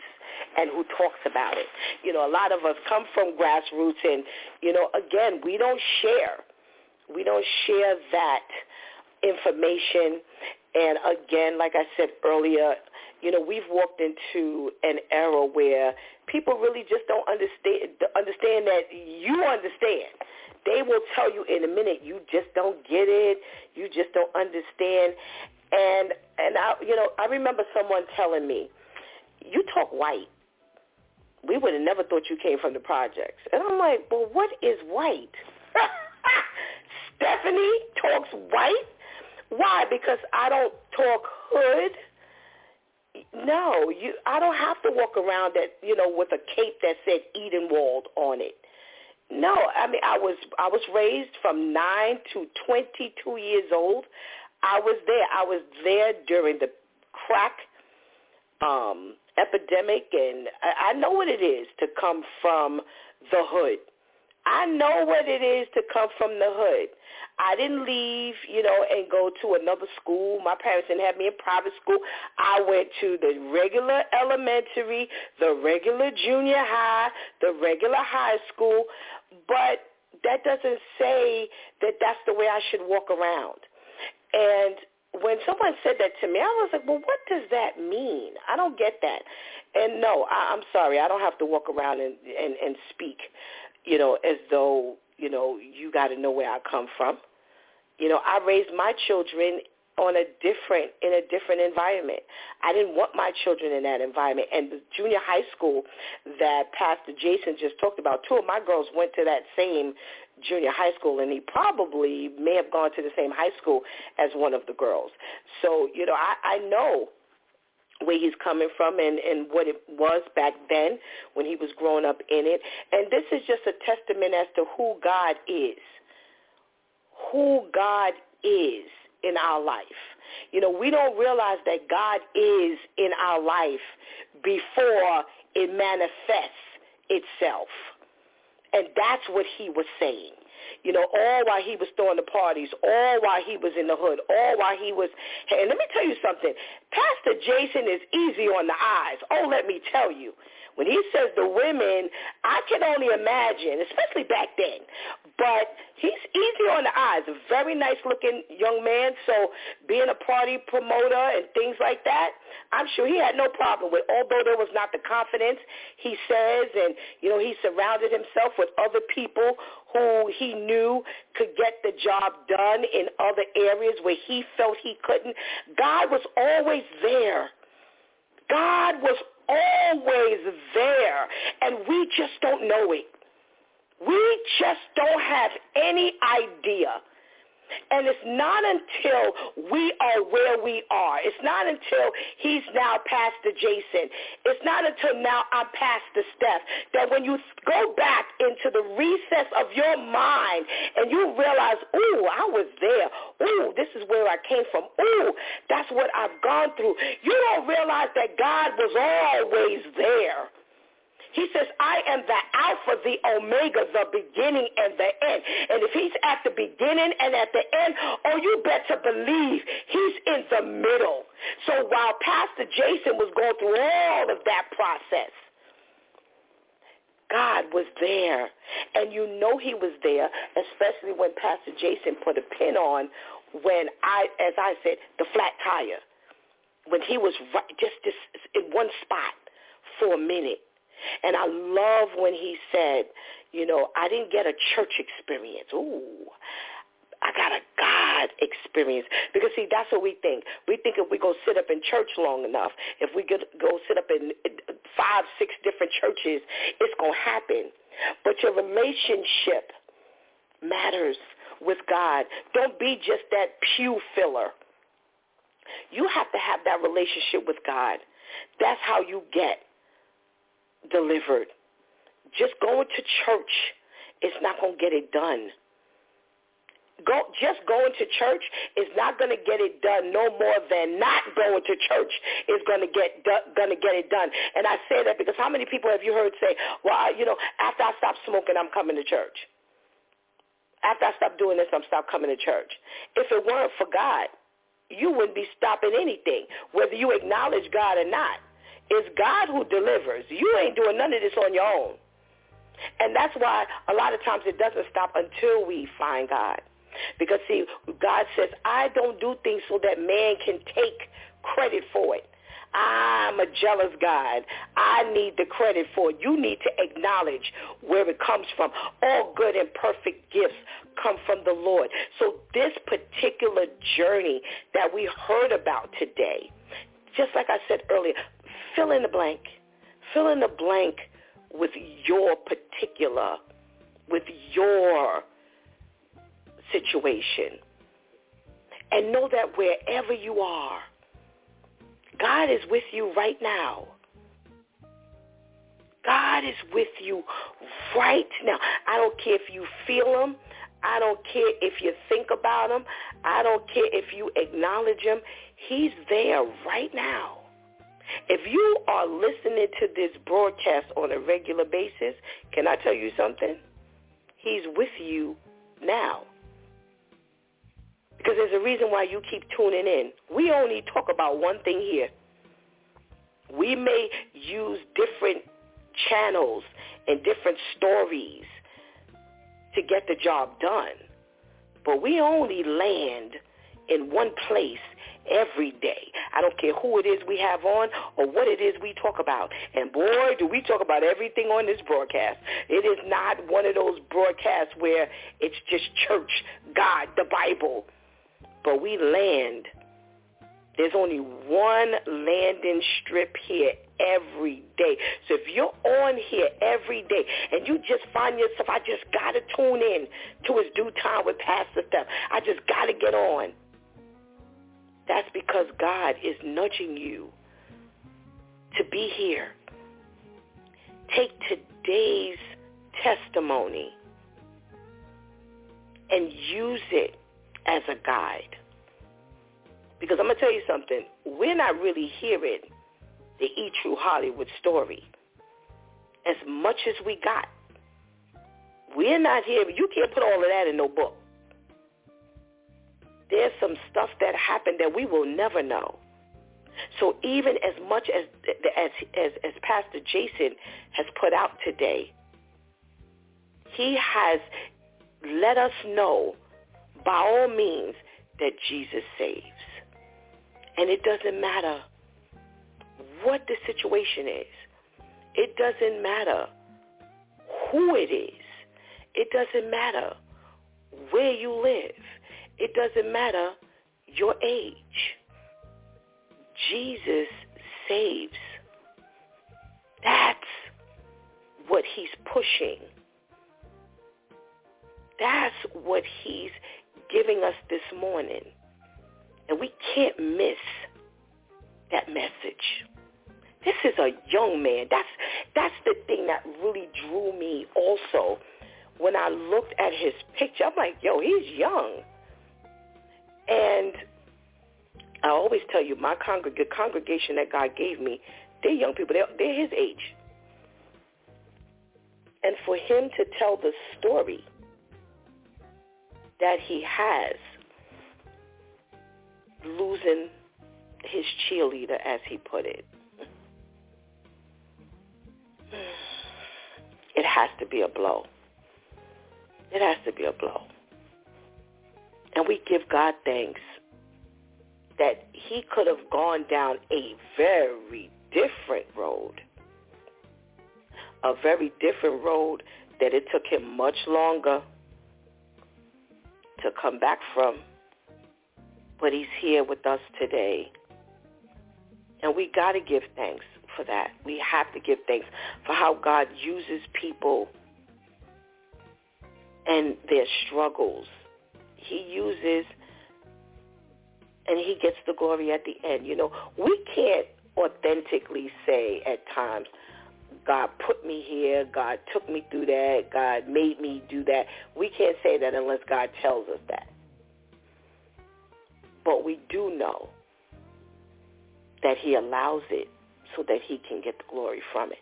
and who talks about it. You know, a lot of us come from grassroots and, you know, again, we don't share. We don't share that information. And again, like I said earlier, you know, we've walked into an era where people really just don't understand understand that you understand. They will tell you in a minute, you just don't get it. You just don't understand. And and I, you know, I remember someone telling me, "You talk white." We would have never thought you came from the projects. And I'm like, well, what is white? Stephanie talks white. Why? Because I don't talk hood. No, you. I don't have to walk around that you know with a cape that said Edenwald on it. No, I mean I was I was raised from nine to twenty two years old. I was there. I was there during the crack um, epidemic, and I, know what it is to come from the hood. I know what it is to come from the hood. I didn't leave, you know, and go to another school. My parents didn't have me in private school. I went to the regular elementary, the regular junior high, the regular high school, but that doesn't say that that's the way I should walk around. And when someone said that to me, I was like, well, what does that mean? I don't get that. And no, I, I'm sorry, I don't have to walk around and, and, and speak, you know, as though, you know, you got to know where I come from. You know, I raised my children on a different in a different environment. I didn't want my children in that environment. And the junior high school that Pastor Jason just talked about, two of my girls went to that same junior high school and he probably may have gone to the same high school as one of the girls. So, you know, I, I know where he's coming from and, and what it was back then when he was growing up in it. And this is just a testament as to who God is. Who God is in our life. You know, we don't realize that God is in our life before it manifests itself. And that's what he was saying. You know, all while he was throwing the parties, all while he was in the hood, all while he was. And let me tell you something. Pastor Jason is easy on the eyes. Oh, let me tell you. When he says the women, I can only imagine, especially back then. But he's easy on the eyes, a very nice looking young man. So being a party promoter and things like that, I'm sure he had no problem with. Although there was not the confidence, he says, and you know, he surrounded himself with other people who he knew could get the job done in other areas where he felt he couldn't. God was always there. God was always there, and we just don't know it. We just don't have any idea and it's not until we are where we are. It's not until he's now Pastor Jason. It's not until now I'm Pastor Steph that when you go back into the recess of your mind and you realize, ooh, I was there. Ooh, this is where I came from. Ooh, that's what I've gone through. You don't realize that God was always there. He says, I am the Alpha, the Omega, the beginning and the end. And if he's at the beginning and at the end, oh, you better believe he's in the middle. So while Pastor Jason was going through all of that process, God was there. And you know he was there, especially when Pastor Jason put a pin on when I, as I said, the flat tire. When he was right, just, just in one spot for a minute. And I love when he said, you know, I didn't get a church experience. Ooh, I got a God experience. Because, see, that's what we think. We think if we go sit up in church long enough, if we go sit up in five, six different churches, it's going to happen. But your relationship matters with God. Don't be just that pew filler. You have to have that relationship with God. That's how you get delivered. Just going to church is not going to get it done. Go, just going to church is not going to get it done no more than not going to church is going to get going to get it done. And I say that because how many people have you heard say, "Well, I, you know, after I stop smoking, I'm coming to church. After I stop doing this, I'm stop coming to church." If it weren't for God, you wouldn't be stopping anything, whether you acknowledge God or not. It's God who delivers. You ain't doing none of this on your own. And that's why a lot of times it doesn't stop until we find God. Because see, God says, I don't do things so that man can take credit for it. I'm a jealous God. I need the credit for it. You need to acknowledge where it comes from. All good and perfect gifts come from the Lord. So this particular journey that we heard about today, just like I said earlier, fill in the blank. Fill in the blank with your particular, with your situation. And know that wherever you are, God is with you right now. God is with you right now. I don't care if you feel him. I don't care if you think about him. I don't care if you acknowledge him. He's there right now. If you are listening to this broadcast on a regular basis, can I tell you something? He's with you now. Because there's a reason why you keep tuning in. We only talk about one thing here. We may use different channels and different stories to get the job done. But we only land in one place every day. I don't care who it is we have on or what it is we talk about. And boy, do we talk about everything on this broadcast. It is not one of those broadcasts where it's just church, God, the Bible. But we land. There's only one landing strip here every day. So if you're on here every day and you just find yourself, I just got to tune in to his DEW time with Pastor Steph. I just got to get on. That's because God is nudging you to be here. Take today's testimony and use it as a guide. Because I'm going to tell you something. We're not really hearing the E True Hollywood story as much as we got. We're not hearing. You can't put all of that in no book. There's some stuff that happened that we will never know. So even as much as as as, as Pastor Jason has put out today, he has let us know by all means that Jesus saves. And it doesn't matter what the situation is. It doesn't matter who it is. It doesn't matter where you live. It doesn't matter your age. Jesus saves. That's what he's pushing. That's what he's giving us this morning. And we can't miss that message. This is a young man. That's that's the thing that really drew me also. When I looked at his picture, I'm like, yo, he's young. And I always tell you, my congreg- the congregation that God gave me, they're young people. They're, they're his age. And for him to tell the story that he has losing his cheerleader, as he put it, it has to be a blow. It has to be a blow. And we give God thanks that he could have gone down a very different road. A very different road that it took him much longer to come back from. But he's here with us today. And we got to give thanks for that. We have to give thanks for how God uses people and their struggles. He uses and he gets the glory at the end. You know, we can't authentically say at times, God put me here, God took me through that, God made me do that. We can't say that unless God tells us that. But we do know that he allows it so that he can get the glory from it.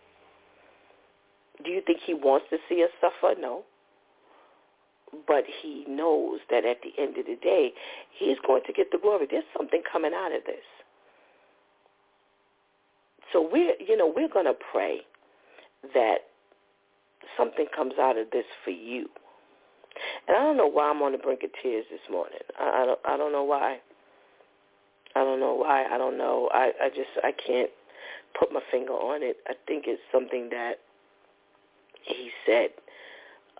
Do you think he wants to see us suffer? No. But he knows that at the end of the day, he's going to get the glory. There's something coming out of this. So we're, you know, we're going to pray that something comes out of this for you. And I don't know why I'm on the brink of tears this morning. I, I don't, I don't know why. I don't know why. I don't know. I, I just, I can't put my finger on it. I think it's something that he said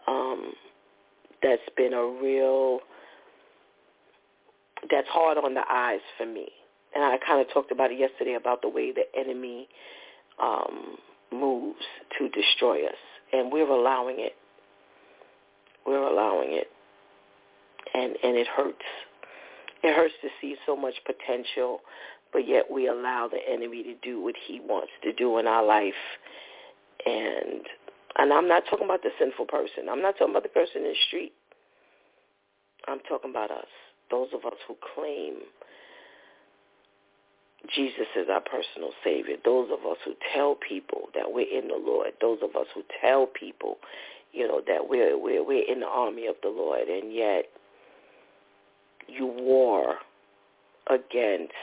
um, that's been a real, that's hard on the eyes for me. And I kind of talked about it yesterday about the way the enemy um, moves to destroy us. And we're allowing it. We're allowing it. And, and it hurts. It hurts to see so much potential but yet we allow the enemy to do what he wants to do in our life. And and I'm not talking about the sinful person. I'm not talking about the person in the street. I'm talking about us, those of us who claim Jesus is our personal Savior. Those of us who tell people that we're in the Lord. Those of us who tell people, you know, that we're we're we're in the army of the Lord, and yet you war against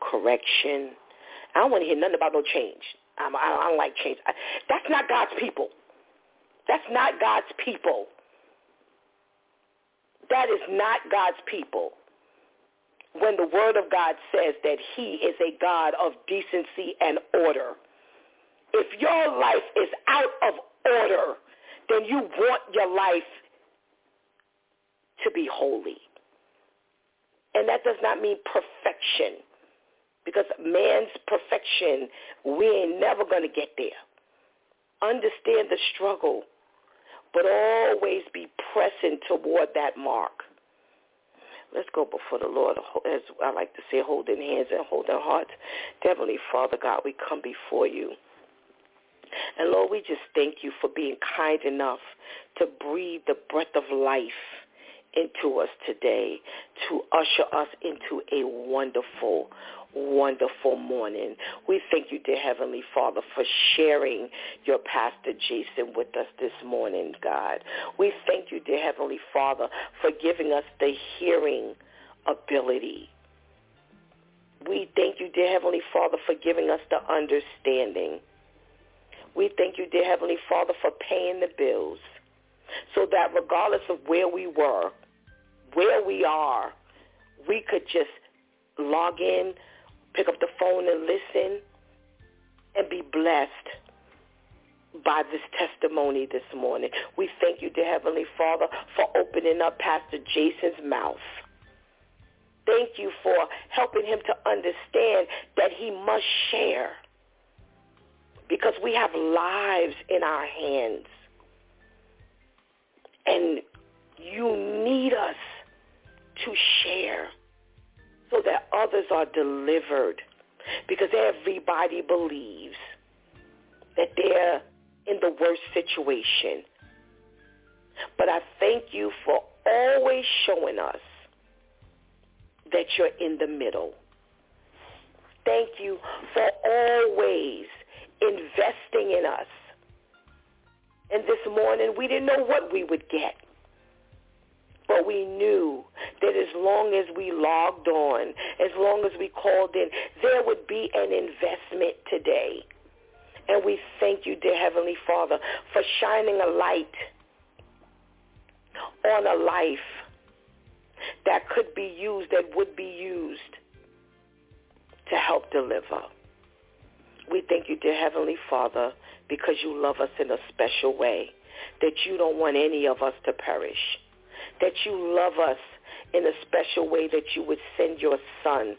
correction. I don't want to hear nothing about no change. I'm, I don't like change. I, that's not God's people. That's not God's people. That is not God's people. When the word of God says that he is a God of decency and order. If your life is out of order, then you want your life to be holy. And that does not mean perfection because man's perfection, we ain't never going to get there. Understand the struggle, but always be pressing toward that mark. Let's go before the Lord, as I like to say, holding hands and holding hearts. Heavenly Father God, we come before you. And Lord, we just thank you for being kind enough to breathe the breath of life into us today, to usher us into a wonderful, wonderful morning. We thank you, dear Heavenly Father, for sharing your Pastor Jason with us this morning, God. We thank you, dear Heavenly Father, for giving us the hearing ability. We thank you, dear Heavenly Father, for giving us the understanding. We thank you, dear Heavenly Father, for paying the bills so that regardless of where we were, where we are, we could just log in, pick up the phone and listen and be blessed by this testimony this morning. We thank you, dear Heavenly Father, for opening up Pastor Jason's mouth. Thank you for helping him to understand that he must share because we have lives in our hands. And you need us to share that others are delivered because everybody believes that they're in the worst situation. But I thank you for always showing us that you're in the middle. Thank you for always investing in us. And this morning, we didn't know what we would get. But we knew that as long as we logged on, as long as we called in, there would be an investment today. And we thank you, dear Heavenly Father, for shining a light on a life that could be used, that would be used to help deliver. We thank you, dear Heavenly Father, because you love us in a special way, that you don't want any of us to perish that you love us in a special way that you would send your son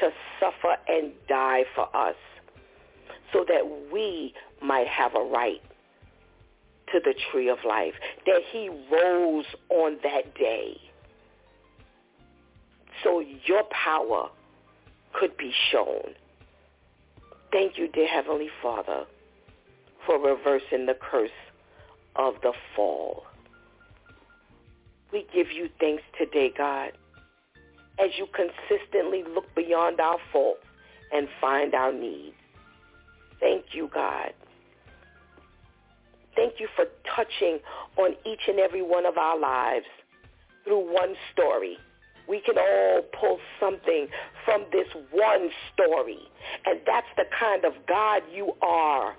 to suffer and die for us so that we might have a right to the tree of life, that he rose on that day so your power could be shown. Thank you, dear Heavenly Father, for reversing the curse of the fall. We give you thanks today, God, as you consistently look beyond our faults and find our needs. Thank you, God. Thank you for touching on each and every one of our lives through one story. We can all pull something from this one story. And that's the kind of God you are.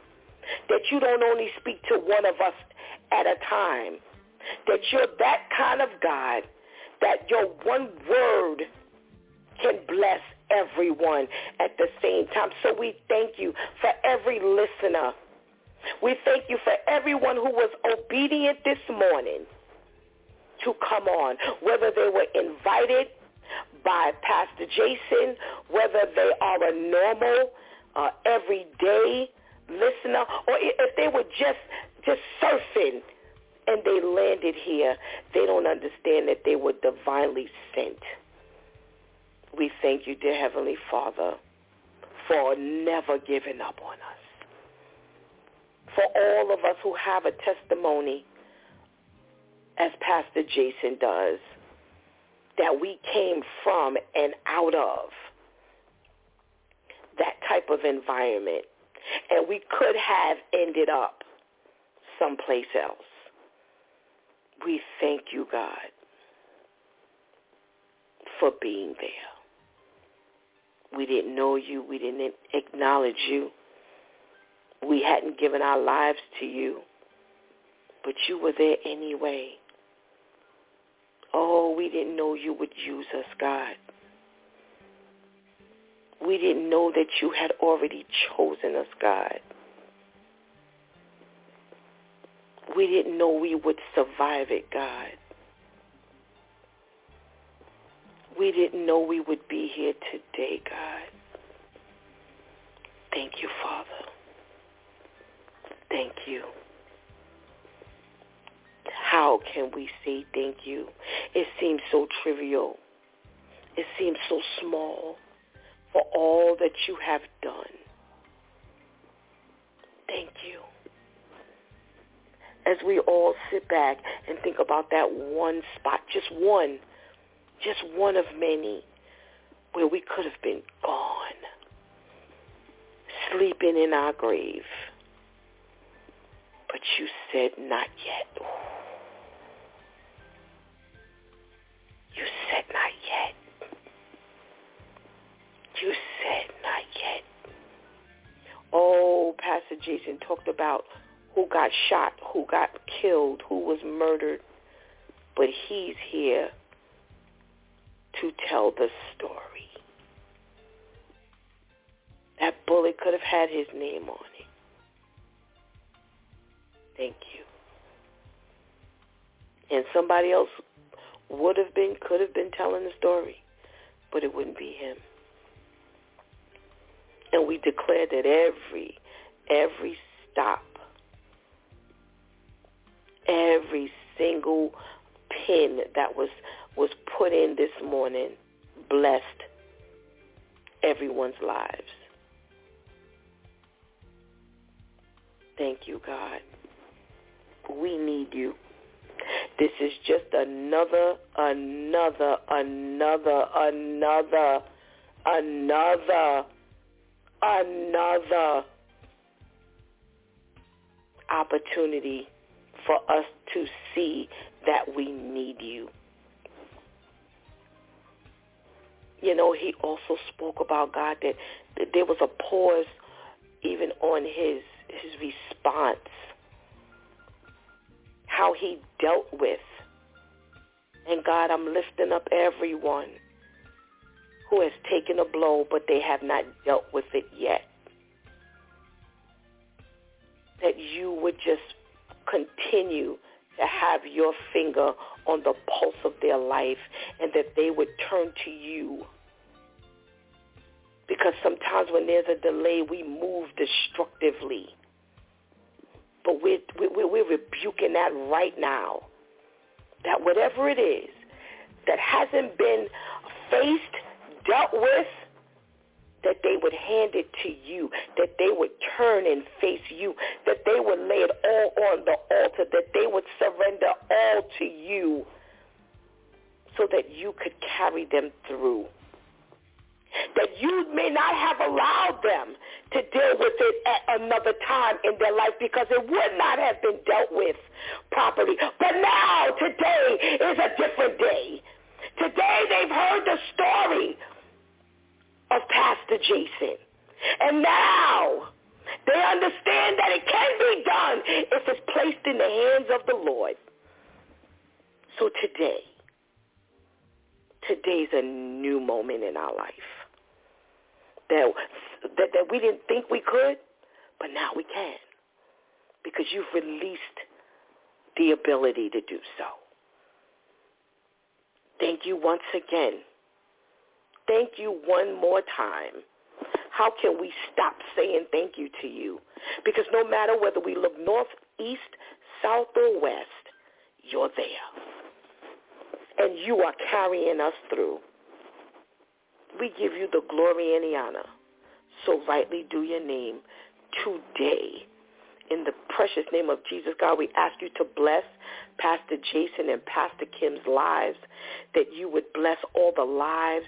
That you don't only speak to one of us at a time, that you're that kind of God that your one word can bless everyone at the same time. So we thank you for every listener. We thank you for everyone who was obedient this morning to come on, whether they were invited by Pastor Jason, whether they are a normal, uh, everyday listener, or if they were just just surfing and they landed here, they don't understand that they were divinely sent. We thank you, dear Heavenly Father, for never giving up on us. For all of us who have a testimony, as Pastor Jason does, that we came from and out of that type of environment. And we could have ended up someplace else. We thank you, God, for being there. We didn't know you. We didn't acknowledge you. We hadn't given our lives to you, but you were there anyway. Oh, we didn't know you would use us, God. We didn't know that you had already chosen us, God. We didn't know we would survive it, God. We didn't know we would be here today, God. Thank you, Father. Thank you. How can we say thank you? It seems so trivial It seems so small for all that you have done. Thank you. As we all sit back and think about that one spot, just one, just one of many, where we could have been gone, sleeping in our grave. But you said not yet. You said not yet. You said not yet. Oh, Pastor Jason talked about who got shot, who got killed, who was murdered. But he's here to tell the story. That bullet could have had his name on it. Thank you. And somebody else would have been, could have been telling the story, but it wouldn't be him. And we declare that every, every stop, every single pin that was was put in this morning blessed everyone's lives. Thank you, God. We need you. This is just another, another, another, another, another, another opportunity for us to see that we need you. You know, he also spoke about God that, that there was a pause even on his his response how he dealt with. And God, I'm lifting up everyone who has taken a blow, but they have not dealt with it yet. That you would just continue to have your finger on the pulse of their life and that they would turn to you. Because sometimes when there's a delay, we move destructively. But we're, we're, we're rebuking that right now. That whatever it is that hasn't been faced, dealt with, that they would hand it to you, that they would turn and face you, that they would lay it all on the altar, that they would surrender all to you so that you could carry them through that you may not have allowed them to deal with it at another time in their life because it would not have been dealt with properly. But now, today is a different day. Today they've heard the story of Pastor Jason. And now they understand that it can be done if it's placed in the hands of the Lord. So today, today's a new moment in our life that, that, that we didn't think we could, but now we can because you've released the ability to do so. Thank you once again. Thank you one more time. How can we stop saying thank you to you? Because no matter whether we look north, east, south, or west, you're there. And you are carrying us through. We give you the glory and the honor. So rightly do your name today. In the precious name of Jesus, God, we ask you to bless Pastor Jason and Pastor Kim's lives, that you would bless all the lives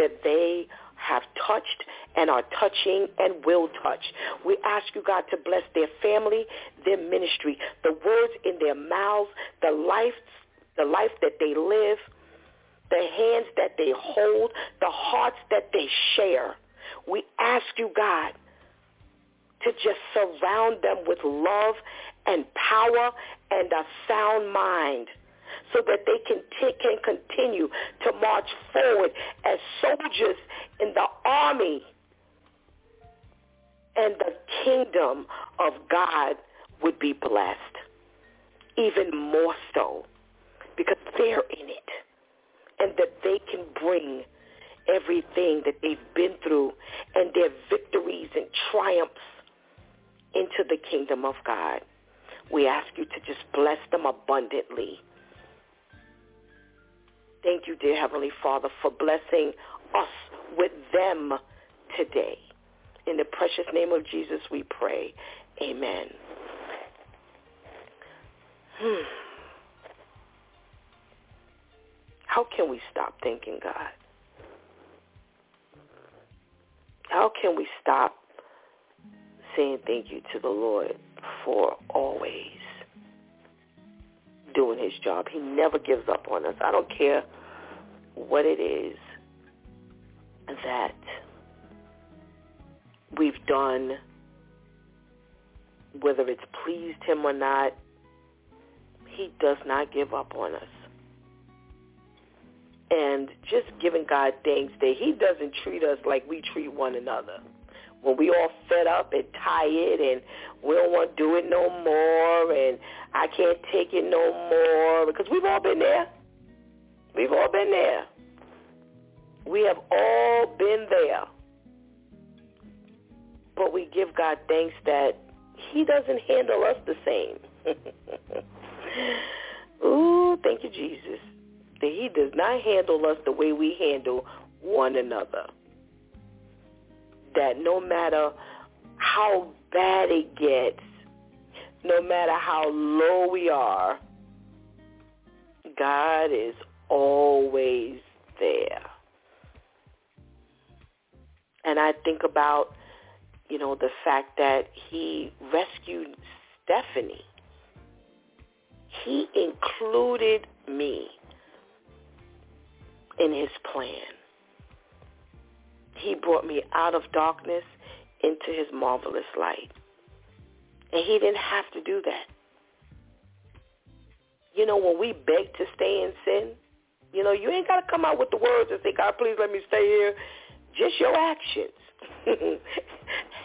that they have touched and are touching and will touch. We ask you, God, to bless their family, their ministry, the words in their mouths, the life, the life that they live, the hands that they hold, the hearts that they share. We ask you, God, to just surround them with love and power and a sound mind so that they can, t- can continue to march forward as soldiers in the army and the kingdom of God would be blessed even more so because they're in it and that they can bring everything that they've been through and their victories and triumphs into the kingdom of God. We ask you to just bless them abundantly. Thank you, dear Heavenly Father, for blessing us with them today. In the precious name of Jesus we pray. Amen. Hmm. How can we stop thanking God? How can we stop saying thank you to the Lord for always doing his job? He never gives up on us. I don't care what it is that we've done, whether it's pleased him or not, he does not give up on us. And just giving God thanks that he doesn't treat us like we treat one another. When we all fed up and tired and we don't want to do it no more and I can't take it no more because we've all been there. We've all been there. We have all been there. But we give God thanks that he doesn't handle us the same. Ooh, thank you, Jesus. That he does not handle us the way we handle one another. That no matter how bad it gets, no matter how low we are, God is always there. And I think about, you know, the fact that he rescued Stephanie. He included me in his plan. He brought me out of darkness into his marvelous light. And he didn't have to do that. You know, when we beg to stay in sin, you know, you ain't got to come out with the words and say, God, please let me stay here. Just your actions.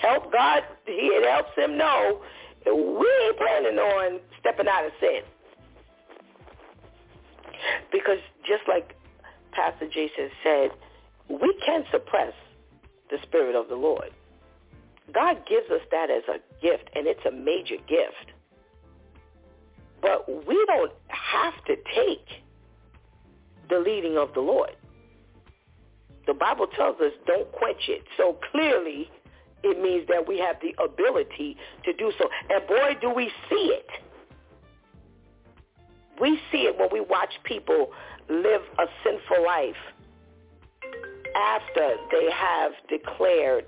Help God. It helps him know we ain't planning on stepping out of sin. Because just like Pastor Jason said, we can suppress the Spirit of the Lord. God gives us that as a gift, and it's a major gift. But we don't have to take the leading of the Lord. The Bible tells us don't quench it. So clearly it means that we have the ability to do so. And boy, do we see it. We see it when we watch people live a sinful life after they have declared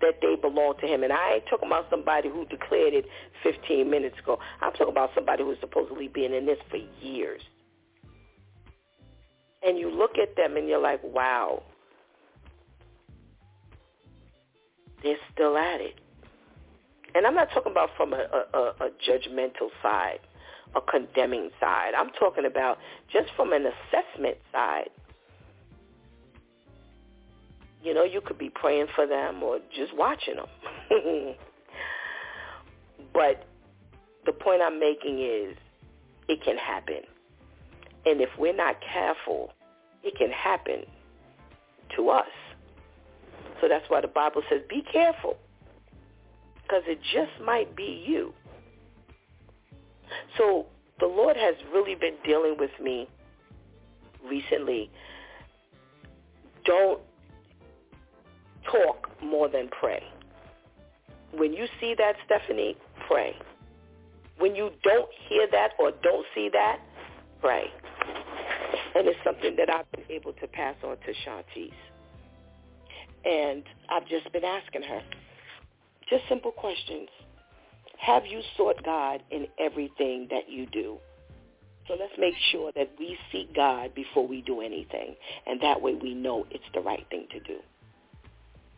that they belong to him. And I ain't talking about somebody who declared it 15 minutes ago. I'm talking about somebody who's supposedly been in this for years. And you look at them and you're like, wow, they're still at it. And I'm not talking about from a, a, a judgmental side, a condemning side. I'm talking about just from an assessment side. You know, you could be praying for them or just watching them. but the point I'm making is it can happen. And if we're not careful, it can happen to us. So that's why the Bible says, be careful, because it just might be you. So the Lord has really been dealing with me recently. Don't talk more than pray. When you see that, Stephanie, pray. When you don't hear that or don't see that, pray. And it's something that I've been able to pass on to Shantice. And I've just been asking her just simple questions. Have you sought God in everything that you do? So let's make sure that we seek God before we do anything. And that way we know it's the right thing to do.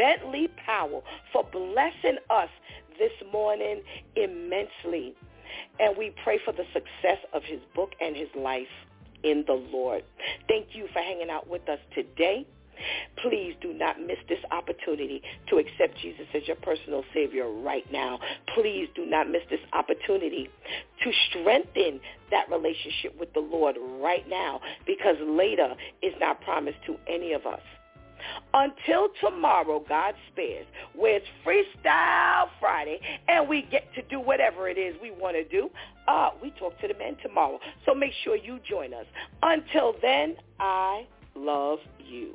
Bentley Powell for blessing us this morning immensely. And we pray for the success of his book and his life in the Lord. Thank you for hanging out with us today. Please do not miss this opportunity to accept Jesus as your personal Savior right now. Please do not miss this opportunity to strengthen that relationship with the Lord right now because later is not promised to any of us. Until tomorrow, God spares, where it's Freestyle Friday and we get to do whatever it is we want to do. Uh, we talk to the men tomorrow. So make sure you join us. Until then, I love you.